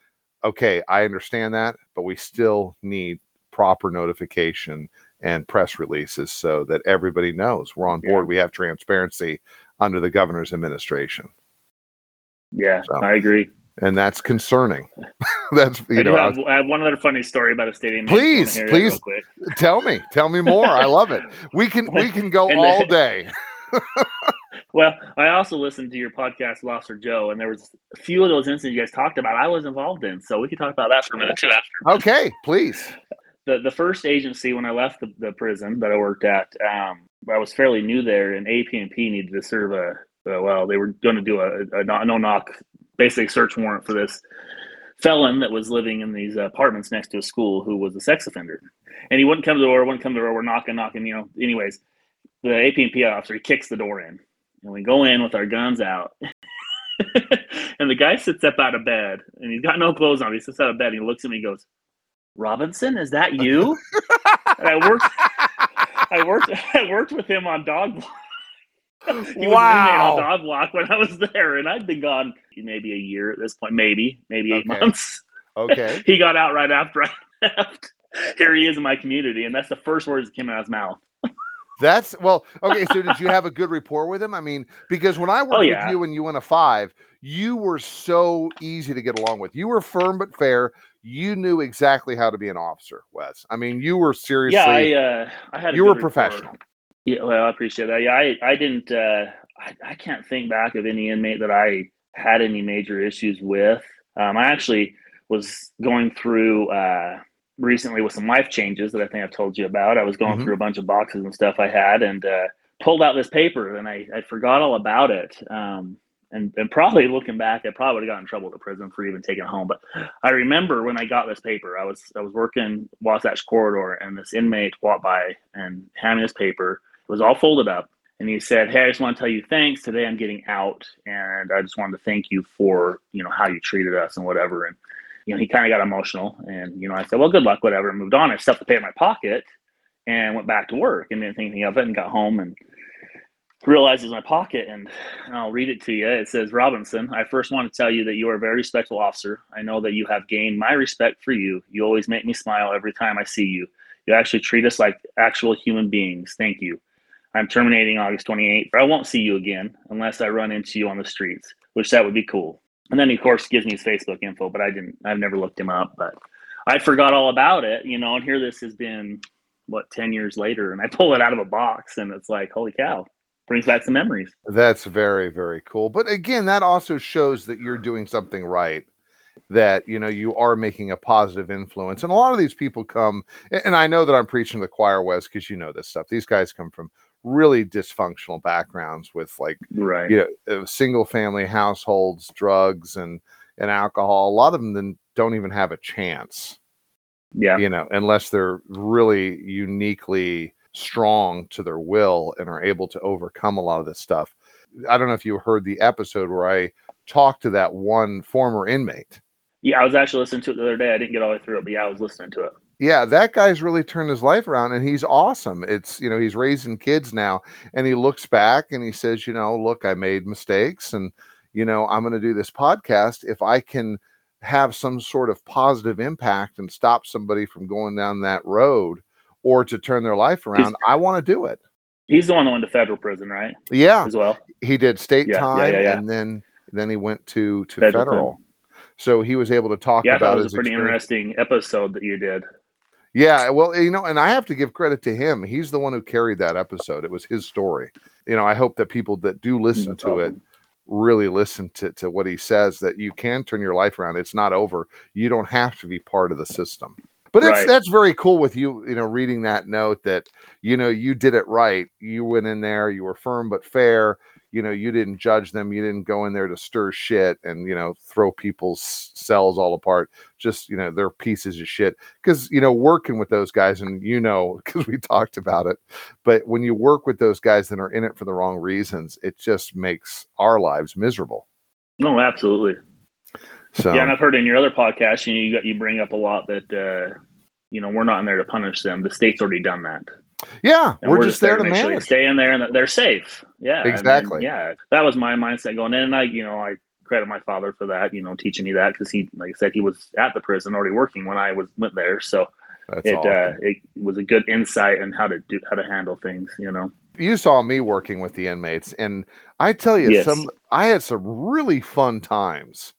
Okay i understand that but we still need proper notification and press releases so that everybody knows we're on board we have transparency under the governor's administration Yeah, So, I agree. and that's concerning that's you do know I have, I have one other funny story about a stadium. Please, please. tell me tell me more i love it we can we can go all day Well, I also listened to your podcast, Lost or Joe, and there was a few of those incidents you guys talked about. I was involved in, so we could talk about that for a minute too. After okay please the the first agency when I left the, the prison that I worked at, um, I was fairly new there, and AP&P needed to serve a well, they were going to do a, a no knock, basic search warrant for this felon that was living in these apartments next to a school who was a sex offender, and he wouldn't come to the door, wouldn't come to the door. We're knocking, knocking. You know, anyways, the AP&P officer he kicks the door in, and we go in with our guns out. and the guy sits up out of bed, and he's got no clothes on. He sits out of bed, and he looks at me, and goes, "Robinson, is that you?" and I worked. I worked. I worked with him on dog block. He was Wow. on dog block when I was there, and I'd been gone maybe a year at this point, maybe maybe eight Okay. months. okay he got out right after I left. Here he is in my community, and that's the first words that came out of his mouth. That's well, okay. So did you have a good rapport with him? I mean, because when I oh, worked Oh, yeah. with you and you went a five, you were so easy to get along with. You were firm but fair. You knew exactly how to be an officer, Wes. I mean, you were seriously. Yeah, I uh, I had. you were rapport. professional. Yeah, well, I appreciate that. Yeah, I, I didn't, uh, I, I can't think back of any inmate that I had any major issues with. Um, I actually was going through uh, recently with some life changes that I think I've told you about. I was going Mhm. through a bunch of boxes and stuff I had and uh, pulled out this paper and I, I forgot all about it. Um, and, and probably looking back, I probably would have got in trouble the prison for even taking it home. But I remember when I got this paper, I was I was working Wasatch Corridor, and this inmate walked by and handed me this paper. It was all folded up, and he said, "Hey, I just want to tell you thanks. Today I'm getting out, and I just wanted to thank you for you know how you treated us and whatever." And you know, he kind of got emotional, and you know, I said, "Well, good luck, whatever," and moved on. I stuffed the paper in my pocket and went back to work, and didn't think anything of it, and got home and in my pocket and, and I'll read it to you. It says, Robinson, I first want to tell you that you are a very respectful officer. I know that you have gained my respect for you. You always make me smile every time I see you. You actually treat us like actual human beings. Thank you. I'm terminating August 28th. I won't see you again unless I run into you on the streets, which that would be cool. And then he, of course, gives me his Facebook info, but I didn't, I've never looked him up, but I forgot all about it, you know, and here this has been, what, 10 years later, and I pull it out of a box and it's like, holy cow, brings back some memories. That's very, very cool. But again, that also shows that you're doing something right. That you know you are making a positive influence, and a lot of these people come. And I know that I'm preaching to the choir, Wes, because you know this stuff. These guys come from really dysfunctional backgrounds with like Right. you know uh, single family households, drugs, and and alcohol. A lot of them then don't even have a chance Yeah. you know, unless they're really uniquely strong to their will and are able to overcome a lot of this stuff. I don't know if you heard the episode where I talked to that one former inmate. Yeah. I was actually listening to it the other day. I didn't get all the way through it, but yeah, I was listening to it. Yeah, that guy's really turned his life around and he's awesome. It's, you know, he's raising kids now and he looks back and he says, you know, look, I made mistakes and, you know, I'm going to do this podcast. If I can have some sort of positive impact and stop somebody from going down that road or to turn their life around, I want to do it. He's the one that went to federal prison, right? Yeah, As well. he did state Yeah, yeah, time yeah, yeah. and then then he went to to Federal federal. So he was able to talk Yeah, I thought about it was his a pretty experience. interesting episode that you did. Yeah, well, you know, and I have to give credit to him. He's the one who carried that episode. It was his story. You know, I hope that people that do listen No to it really listen to, to what he says that you can turn your life around. It's not over. You don't have to be part of the system. But that's Right. that's very cool with you, you know, reading that note that, you know, you did it right. You went in there, you were firm but fair. You know, you didn't judge them. You didn't go in there to stir shit and, you know, throw people's cells all apart. Just, you know, they're pieces of shit. Cause, you know, working with those guys, and you know, because we talked about it, but when you work with those guys that are in it for the wrong reasons, it just makes our lives miserable. No, absolutely. So, Yeah, and I've heard in your other podcast, you know, you got you bring up a lot that uh, you know we're not in there to punish them. The state's already done that. yeah, And we're, just there to make sure they stay in there and that they're safe. Yeah, Exactly. yeah, that was my mindset going in, and I, you know, I credit my father for that. You know, teaching me that because he, like I said, he was at the prison already working when I was went there, so That's it awesome. uh, it was a good insight on how to do how to handle things. You know. you saw me working with the inmates and i tell you Yes. some i had some really fun times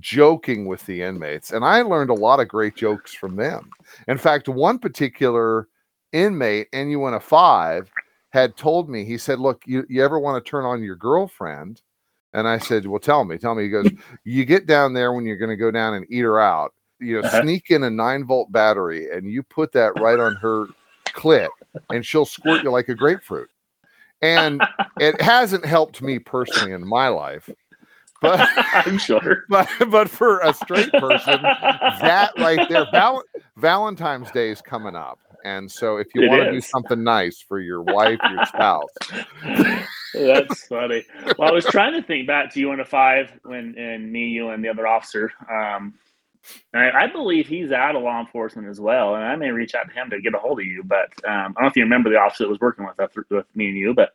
joking with the inmates and i learned a lot of great jokes from them. In fact one particular inmate NUN 5 had told me he said look you, you ever want to turn on your girlfriend? And i said well tell me tell me. He goes you get down there when you're going to go down and eat her out. You know Uh-huh. sneak in a 9 volt battery and you put that right on her clit and she'll squirt you like a grapefruit. And it hasn't helped me personally in my life but I'm sure. but but for a straight person that right there Val- valentine's day is coming up and so if you It want to do something nice for your wife your spouse That's funny. Well, I was trying to think back to you in a five when and me, you, and the other officer. Um, I, I believe he's out of law enforcement as well, and I may reach out to him to get a hold of you. But um, I don't know if you remember the officer that was working with us, with me and you. But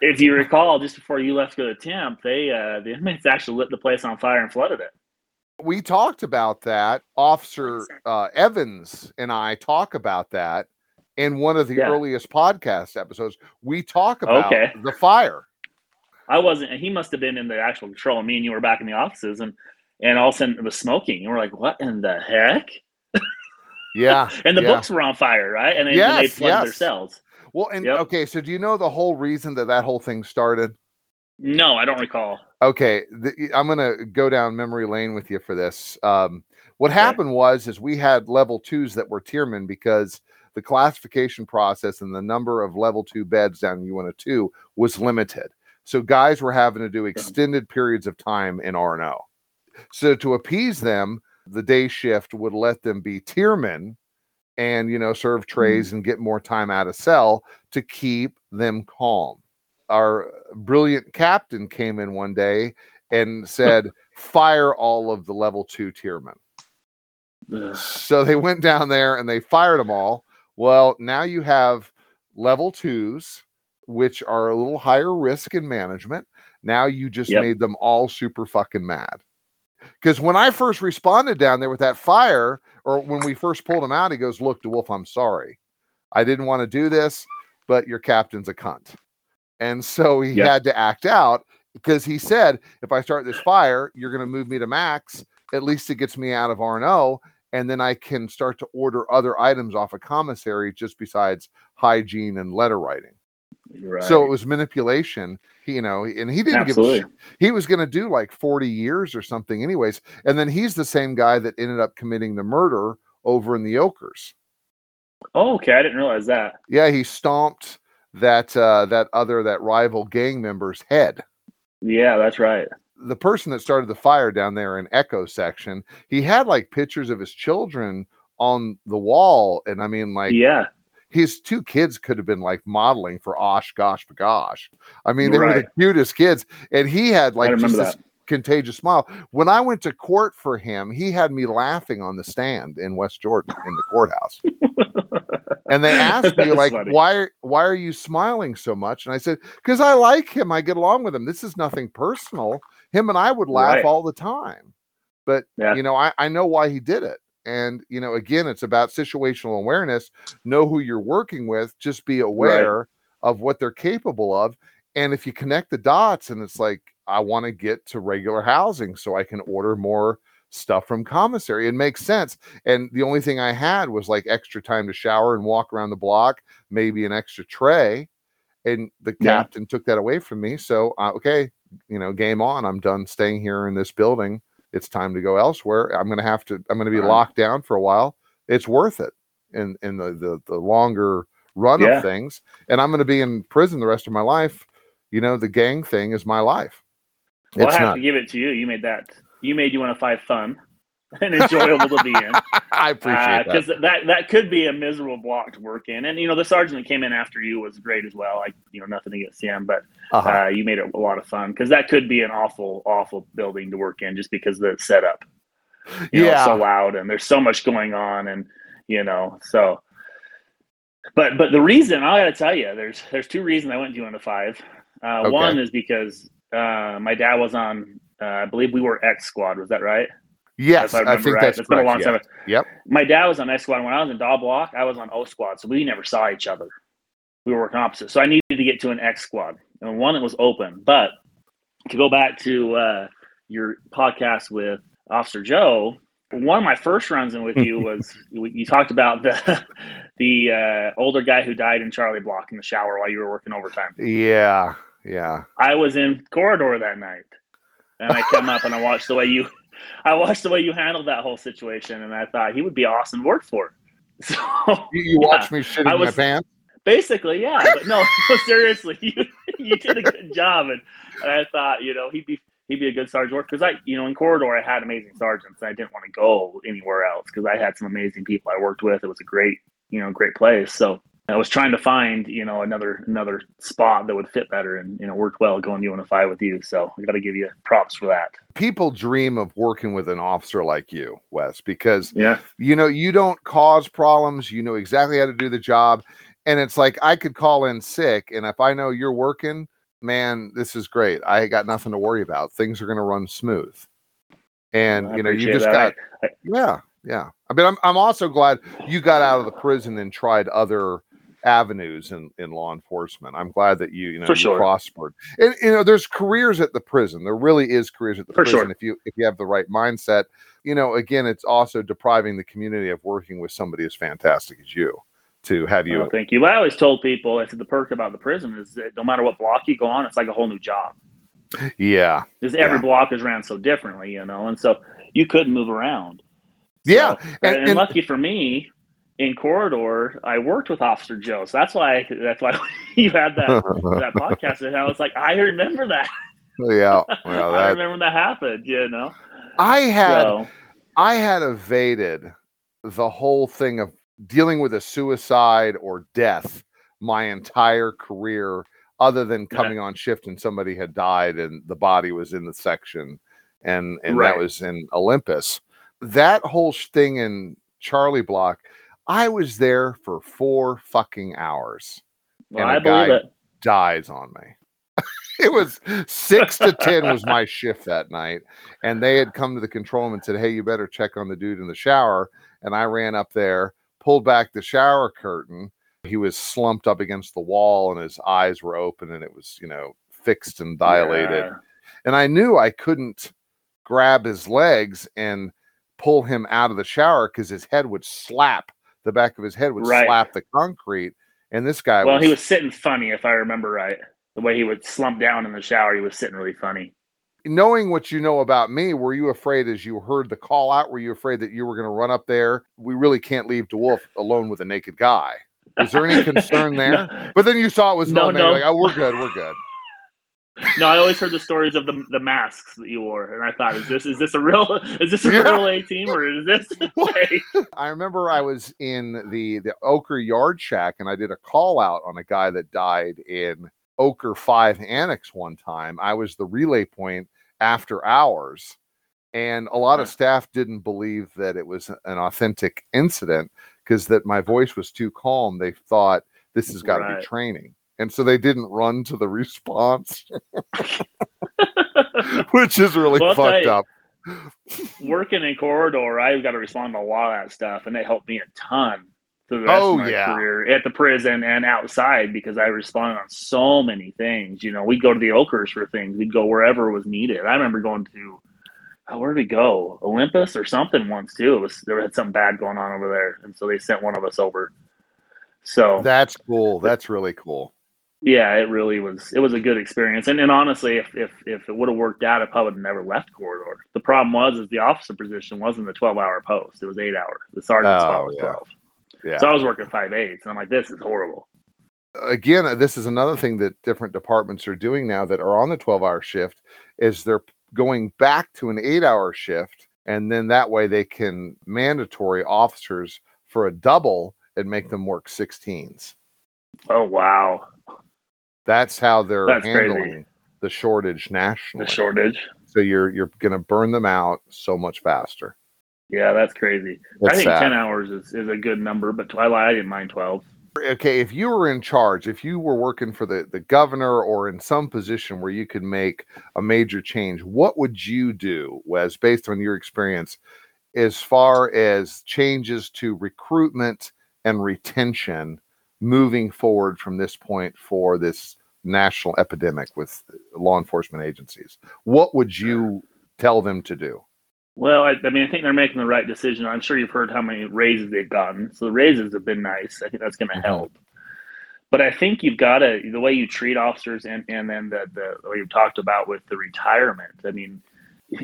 if you recall, just before you left to go to Timp, they uh, the inmates actually lit the place on fire and flooded it. we talked about that officer uh, evans and i talk about that in one of the Yeah. earliest podcast episodes we talk about Okay. the fire I wasn't. He must have been in the actual control, and me and you were back in the offices, and and all of a sudden it was smoking, and we're like, "What in the heck?" yeah And the yeah. books were on fire, right? And they, Yes, they flooded their cells. Well, and Yep. okay, so do you know the whole reason that that whole thing started? No, I don't recall. Okay, the, I'm gonna go down memory lane with you for this. Um, what happened was is we had level twos that were tiermen because the classification process and the number of level two beds down in U102 was limited. So guys were having to do extended periods of time in RNO. So to appease them, the day shift would let them be tiermen and you know serve trays mm. and get more time out of cell to keep them calm. Our brilliant captain came in one day and said, "Fire all of the level two tiermen." Ugh. So they went down there and they fired them all. Well, now you have level twos, which are a little higher risk in management. Now you just Yep. made them all super fucking mad. Because when I first responded down there with that fire, or when we first pulled him out, he goes, Look, DeWolf, I'm sorry. I didn't want to do this, but your captain's a cunt. And so he Yeah. had to act out because he said, If I start this fire, you're going to move me to max. At least it gets me out of RNO and then I can start to order other items off a commissary just besides hygiene and letter writing. You're So it was manipulation, you know, and he didn't Absolutely. give a sh- he was going to do like 40 years or something anyways. And then he's the same guy that ended up committing the murder over in the Oquirrhs. Oh, okay. I didn't realize that. Yeah, he stomped that uh that other that rival gang member's head. Yeah, that's right. the person that started the fire down there in Echo section, he had like pictures of his children on the wall. And I mean, like yeah. His two kids could have been like modeling for OshKosh B'gosh. I mean, they were the cutest kids. And he had like just this that. contagious smile. When I went to court for him, he had me laughing on the stand in West Jordan in the courthouse. and they asked me like funny. why why are you smiling so much and i said because i like him i get along with him this is nothing personal him and i would laugh Right. all the time but Yeah. you know I, I know why he did it and you know again it's about situational awareness know who you're working with just be aware of what they're capable of and if you connect the dots and it's like i want to get to regular housing so i can order more stuff from commissary it makes sense and the only thing I had was like extra time to shower and walk around the block, maybe an extra tray. And the Yeah. captain took that away from me. So, uh, okay, you know, game on. I'm done staying here in this building. It's time to go elsewhere. I'm going to have to, I'm going to be Right. locked down for a while. It's worth it in, in the, the, the longer run Yeah. of things. And I'm going to be in prison the rest of my life. You know, the gang thing is my life. Well, I have not. to give it to you. You made that. You made you want to five fun and enjoyable to be in. I appreciate that. because that that could be a miserable block to work in. And you know, the sergeant that came in after you was great as well. Like you know, nothing against him, but Uh-huh. uh, you made it a lot of fun because that could be an awful, awful building to work in just because of the setup. You know, Yeah. so loud and there's so much going on, and you know, so. But but the reason I got to tell you, there's there's two reasons I went to to five. Uh, Okay. One is because uh, my dad was on. Uh, I believe we were X squad. Was that right? Yes, I I, think right. that's it's been a long correct, time. Yep. My dad was on X squad. When I was in Dog Block, I was on O squad, so we never saw each other. We were working opposite. So I needed to get to an X squad, and one that was open. But to go back to uh, your podcast with Officer Joe, one of my first runs in with you was you you talked about the the uh, older guy who died in Charlie Block in the shower while you were working overtime. Yeah. Yeah. I was in corridor that night, and I come up and I watched the way you, I watched the way you handled that whole situation, and I thought he would be awesome to work for. So You, you Yeah. watched me shitting I my was- pants. basically, yeah, but no, no, seriously, you you did a good job, and, and I thought you know he'd be he'd be a good sergeant work because I you know in corridor I had amazing sergeants, and I didn't want to go anywhere else because I had some amazing people I worked with. It was a great you know great place, so. I was trying to find, you know, another another spot that would fit better, and you know, worked well going to Uinta 5 with you. So I got to give you props for that. People dream of working with an officer like you, Wes, because Yeah, you know you don't cause problems. You know exactly how to do the job, and it's like I could call in sick, and if I know you're working, man, this is great. I got nothing to worry about. Things are going to run smooth, and I you know you just that. got yeah yeah. I mean, I'm I'm also glad you got out of the prison and tried other avenues in, in law enforcement. I'm glad that you you know For you prospered. And you know, there's careers at the prison. There really is careers at the For prison sure. if you if you have the right mindset. You know, again, it's also depriving the community of working with somebody as fantastic as you to have you. Oh, thank you. But I always told people, I said the perk about the prison is that no matter what block you go on, it's like a whole new job. Yeah. Because every Yeah. block is ran so differently, you know, and so you couldn't move around. Yeah. So- And- and, and- lucky for me, in corridor, I worked with Officer Joe, so that's why that's why you had that that podcast, and I was like, I remember that. yeah. Well, I that, remember that happened, you know. I had So I had evaded the whole thing of dealing with a suicide or death my entire career, other than Yeah. coming on shift and somebody had died and the body was in the section, and and Right. that was in Olympus. That whole thing in Charlie Block, I was there for four fucking hours. well, and a I believe guy- it. dies on me. it was six to ten was my shift that night, and they had come to the control room and said, "Hey, you better check on the dude in the shower." And I ran up there, pulled back the shower curtain. He was slumped up against the wall, and his eyes were open, and it was you know fixed and dilated. Yeah. And I knew I couldn't grab his legs and pull him out of the shower because his head would slap the back of his head would Right. slap the concrete. And this guy Well, was he was sitting funny, if I remember right. The way he would slump down in the shower, he was sitting really funny. knowing what you know about me, were you afraid as you heard the call out? Were you afraid that you were going to run up there? We really can't leave DeWolf alone with a naked guy. Is there any concern there? no, But then you saw it was No, no. Like, oh, we're good, we're good. No, I always heard the stories of the the masks that you wore, and I thought, is this is this a real is this a Yeah. real A team or is this? I remember I was in the the Oquirrh Yard Shack and I did a call out on a guy that died in Oquirrh Five Annex one time. I was the relay point after hours, and a lot of staff didn't believe that it was an authentic incident because that my voice was too calm. They thought this has got to Right. be training. And so they didn't run to the response, which is really Well, fucked you, up. Working in corridor, I got to respond to a lot of that stuff, and it helped me a ton through the rest Oh, of my yeah. career at the prison and outside because I responded on so many things. You know, we'd go to the Oquirrhs for things. We'd go wherever was needed. I remember going to oh, where did we go? Olympus or something once too. It was there had something bad going on over there, and so they sent one of us over. So That's cool. That's really cool. Yeah, it really was. It was a good experience, and and honestly, if if, if it would have worked out, I probably would have never left corridor. The problem was, is the officer position wasn't a twelve hour post; it was eight hour. The sergeant's Oh, spot was yeah. twelve. Yeah. So I was working five eights, and I'm like, this is horrible. again, uh, this is another thing that different departments are doing now that are on the 12 hour shift is they're going back to an eight hour shift. And then that way they can mandatory officers for a double and make them work 16s. Oh wow, That's how they're That's crazy. handling the shortage nationally. the shortage. so you're you're going to burn them out so much faster. Yeah, that's crazy. I think sad. ten hours is, is a good number, but Twilight I didn't mind twelve. okay, if you were in charge, if you were working for the, the governor or in some position where you could make a major change, what would you do, Wes, based on your experience, as far as changes to recruitment and retention moving forward from this point for this national epidemic with law enforcement agencies? What would you tell them to do? Well, I, I mean, I think they're making the right decision. I'm sure you've heard how many raises they've gotten. So the raises have been nice. I think that's going to Mhm. help. But I think you've got to the way you treat officers, and and then the the way you've talked about with the retirement. I mean,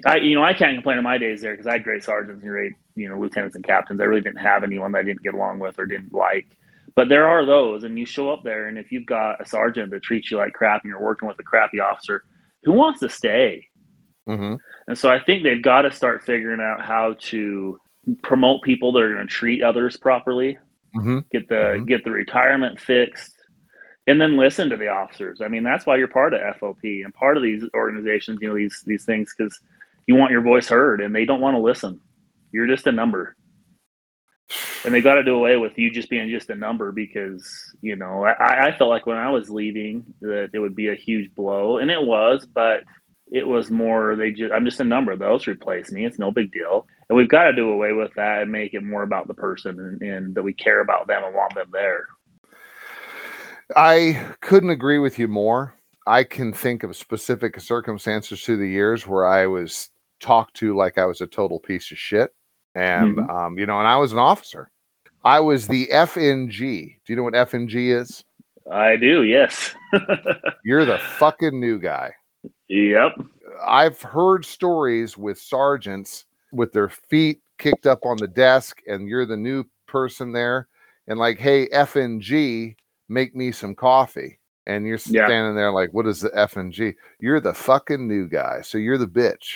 I you know I can't complain in my days there because I had great sergeants and great you know lieutenants and captains. I really didn't have anyone that I didn't get along with or didn't like. But there are those, and you show up there, and if you've got a sergeant that treats you like crap, and you're working with a crappy officer, who wants to stay? hmm And so I think they've got to start figuring out how to promote people that are going to treat others properly, hmm get the Mhm. get the retirement fixed, and then listen to the officers. I mean, that's why you're part of FOP and part of these organizations. You know these these things because you want your voice heard, and they don't want to listen. You're just a number, and they got to do away with you just being just a number because you know I, I felt like when I was leaving that it would be a huge blow, and it was, but it was more they just I'm just a number. Those replace me. It's no big deal, and we've got to do away with that and make it more about the person and, and that we care about them and want them there. I couldn't agree with you more. I can think of specific circumstances through the years where I was talked to like I was a total piece of shit. And, Mhm. um, you know, and I was an officer. I was the FNG. Do you know what FNG is? I do. Yes. You're the fucking new guy. Yep. I've heard stories with sergeants with their feet kicked up on the desk, and you're the new person there, and like, hey, FNG, make me some coffee. And you're Yeah. standing there like, what is the FNG? You're the fucking new guy. So you're the bitch.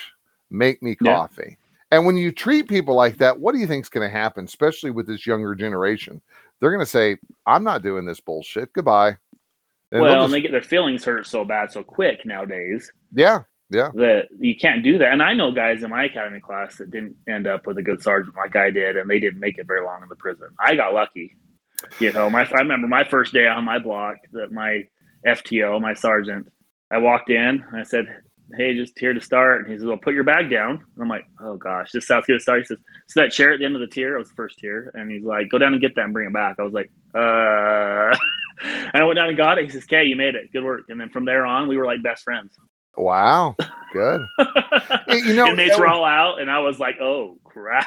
Make me Yeah. coffee. And when you treat people like that, what do you think's going to happen, especially with this younger generation? They're going to say, I'm not doing this bullshit. Goodbye. And well, just- and they get their feelings hurt so bad so quick nowadays yeah, yeah. that you can't do that. And I know guys in my academy class that didn't end up with a good sergeant like I did, and they didn't make it very long in the prison. I got lucky. You know, my I remember my first day on my block that my FTO, my sergeant, I walked in and I said, Hey, just here to start. And he says, Well, put your bag down. And I'm like, Oh gosh, this sounds good to start. He says, So that chair at the end of the tier, it was the first tier. And he's like, Go down and get that and bring it back. I was like, uh and I went down and got it. He says, Okay, you made it. Good work. And then from there on, we were like best friends. Wow. Good. you know, inmates were all out, and I was like, "Oh crap!"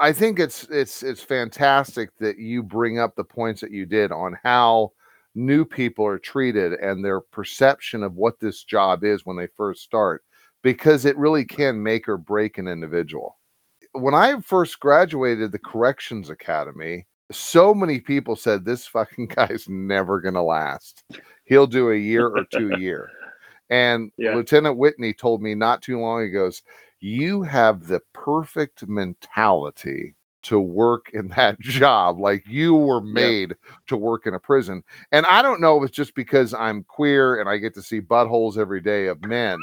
I think it's it's it's fantastic that you bring up the points that you did on how new people are treated and their perception of what this job is when they first start because it really can make or break an individual. When I first graduated the corrections academy, so many people said this fucking guy's never going to last. He'll do a year or two year. And Yeah. Lieutenant Whitney told me not too long ago, goes, you have the perfect mentality to work in that job. Like you were made to work in a prison. And I don't know if it's just because I'm queer and I get to see buttholes every day of men.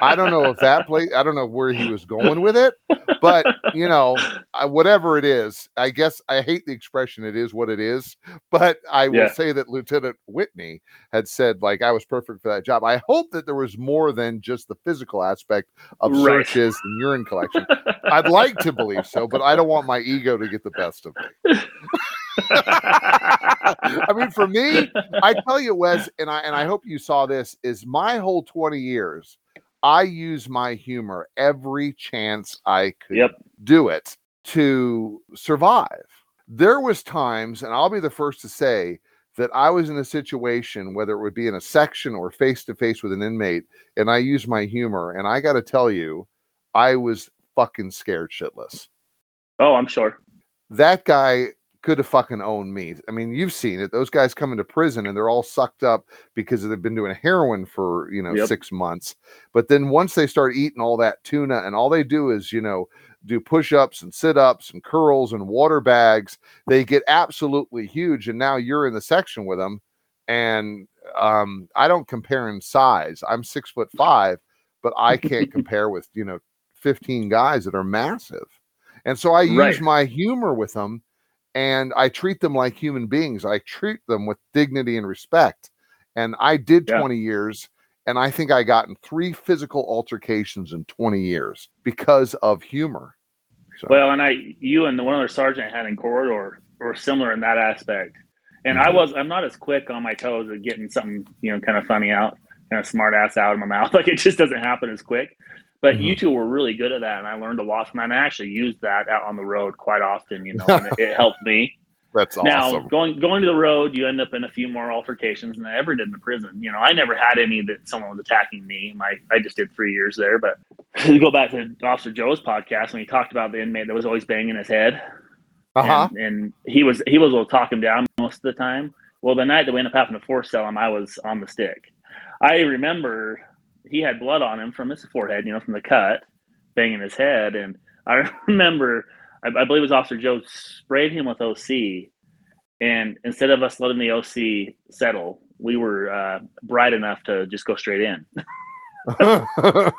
I don't know if that play. I don't know where he was going with it, but you know, I, whatever it is, I guess I hate the expression. It is what it is, but I will Yeah. say that Lieutenant Whitney had said like I was perfect for that job. I hope that there was more than just the physical aspect of Right. searches and urine collection. I'd like to believe so, but I don't want my ego to get the best of me. I mean, for me, I tell you, Wes, and I and I hope you saw this. Is my whole twenty years, I use my humor every chance I could Yep. do it to survive. There was times, and I'll be the first to say that I was in a situation, whether it would be in a section or face to face with an inmate, and I used my humor, and I got to tell you, I was fucking scared shitless oh, I'm sure. that guy could have fucking owned me. I mean, you've seen it. Those guys come into prison and they're all sucked up because they've been doing heroin for, you know, Yep. six months. But then once they start eating all that tuna and all they do is, you know, do push ups and sit ups and curls and water bags, they get absolutely huge. And now you're in the section with them. And um, I don't compare in size. I'm six foot five, but I can't compare with, you know, 15 guys that are massive. And so I use Right. my humor with them and I treat them like human beings. I treat them with dignity and respect. And I did Yeah. 20 years, and I think I got in three physical altercations in 20 years because of humor. So, Well, and I, you and the one other sergeant I had in corridor were similar in that aspect. And I Mhm. was, I'm not as quick on my toes at getting something, you know, kind of funny out, kind of smart ass out of my mouth. Like it just doesn't happen as quick. But you two were really good at that, and I learned a lot from that. And I actually used that out on the road quite often, you know, and it, it helped me. that's awesome. Now, going going to the road, you end up in a few more altercations than I ever did in the prison. You know, I never had any that someone was attacking me. My I just did three years there. But to go back to Officer Joe's podcast when he talked about the inmate that was always banging his head, Uh-huh. and, and he was he was able to talk him down most of the time. Well, the night that we ended up having to force cell him, I was on the stick. I remember he had blood on him from his forehead, you know, from the cut, banging his head, and I remember I, I believe it was Officer Joe sprayed him with OC, and instead of us letting the OC settle, we were uh, bright enough to just go straight in. and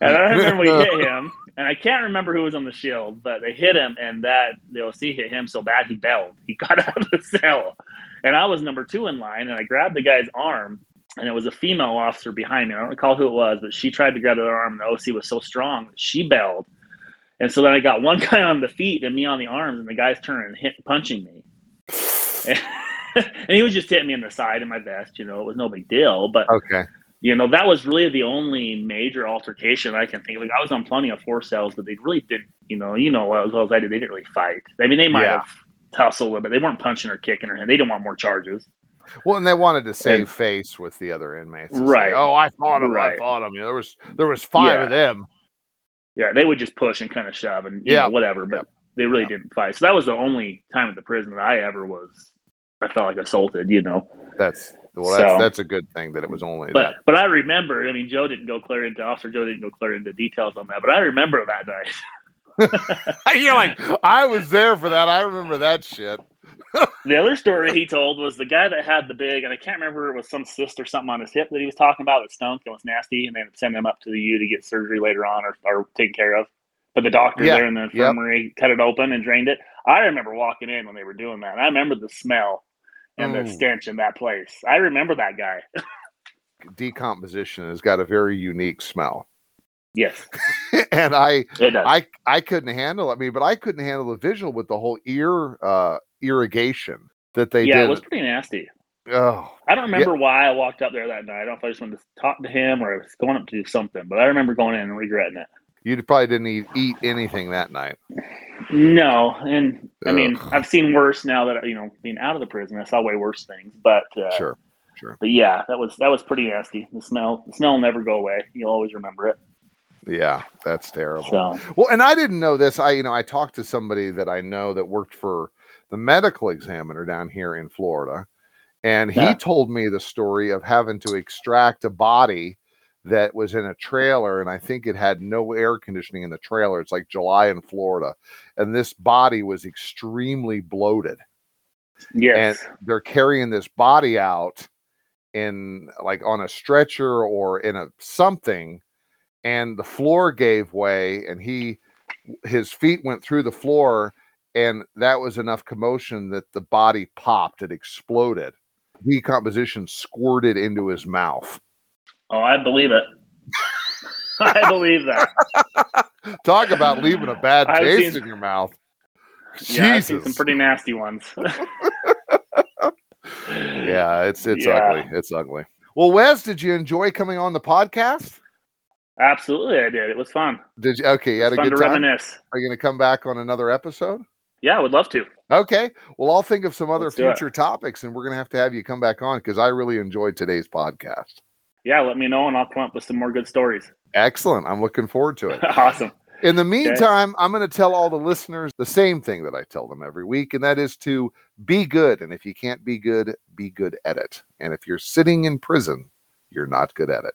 I remember we hit him, and I can't remember who was on the shield, but they hit him, and that the OC hit him so bad he belled. He got out of the cell, and I was number two in line, and I grabbed the guy's arm, and it was a female officer behind me. I don't recall who it was, but she tried to grab the arm, and the OC was so strong that she belled. And so then I got one guy on the feet and me on the arms, and the guy's turning and hit, punching me. and he was just hitting me in the side of my vest, you know, it was no big deal. But okay. you know, that was really the only major altercation I can think of. Like, I was on plenty of force cells, but they really did, you know, you know, as well as I did, they didn't really fight. I mean, they might Yeah. have tussled, but they weren't punching or kicking or anything. They didn't want more charges. Well, and they wanted to save And- face with the other inmates. to say, Right. oh, I fought him. I Right. fought him. You know, there was there was five Yeah. of them. Yeah, they would just push and kind of shove and you Yeah. know, whatever, but they really didn't fight. So that was the only time at the prison that I ever was. I felt like assaulted, you know. That's well, that's So- that's a good thing that it was only But that. but I remember. I mean, Joe didn't go clear into Officer Joe didn't go clear into details on that, but I remember that night. You're like, I was there for that. I remember that shit. The other story he told was the guy that had the big, and I can't remember it was some cyst or something on his hip that he was talking about that stunk and was nasty, and they would send him up to the U to get surgery later on or, or taken care of. But the doctor Yeah, there in the yep. infirmary cut it open and drained it. I remember walking in when they were doing that. I remember the smell and Ooh. the mm. stench in that place. I remember that guy. Decomposition has got a very unique smell, yes, and I. I I couldn't handle. it. I mean, but I couldn't handle the visual with the whole ear uh irrigation that they yeah, did. it was pretty nasty. oh, I don't remember why I walked up there that night. I don't know if I just wanted to talk to him or I was going up to do something, but I remember going in and regretting it. you probably didn't eat, eat anything that night. No, and I mean, I've seen worse now that you know being out of the prison. I saw way worse things, but uh, Sure, sure. But yeah, that was that was pretty nasty. The smell, the smell will never go away. You'll always remember it. Yeah, that's terrible. So Well, and I didn't know this. I, you know, I talked to somebody that I know that worked for the medical examiner down here in Florida, and he Yeah. told me the story of having to extract a body that was in a trailer, and I think it had no air conditioning in the trailer. It's like July in Florida, and this body was extremely bloated, yes, and they're carrying this body out in like on a stretcher or in a something and the floor gave way and he his feet went through the floor and that was enough commotion that the body popped it exploded decomposition squirted into his mouth oh, I believe it. I believe that. talk about leaving a bad I've taste seen- in your mouth Yeah, I've seen some pretty nasty ones. yeah it's it's Yeah. ugly it's ugly well wes did you enjoy coming on the podcast absolutely, I did. It was fun. did you okay you had a fun good to time reminisce. are you going to come back on another episode Yeah, I would love to. Okay. Well, I'll think of some other Let's future topics and we're going to have to have you come back on because I really enjoyed today's podcast. Yeah, let me know and I'll come up with some more good stories. Excellent. I'm looking forward to it. awesome. In the meantime, I'm going to tell all the listeners the same thing that I tell them every week, and that is to be good. And if you can't be good, be good at it. And if you're sitting in prison, you're not good at it.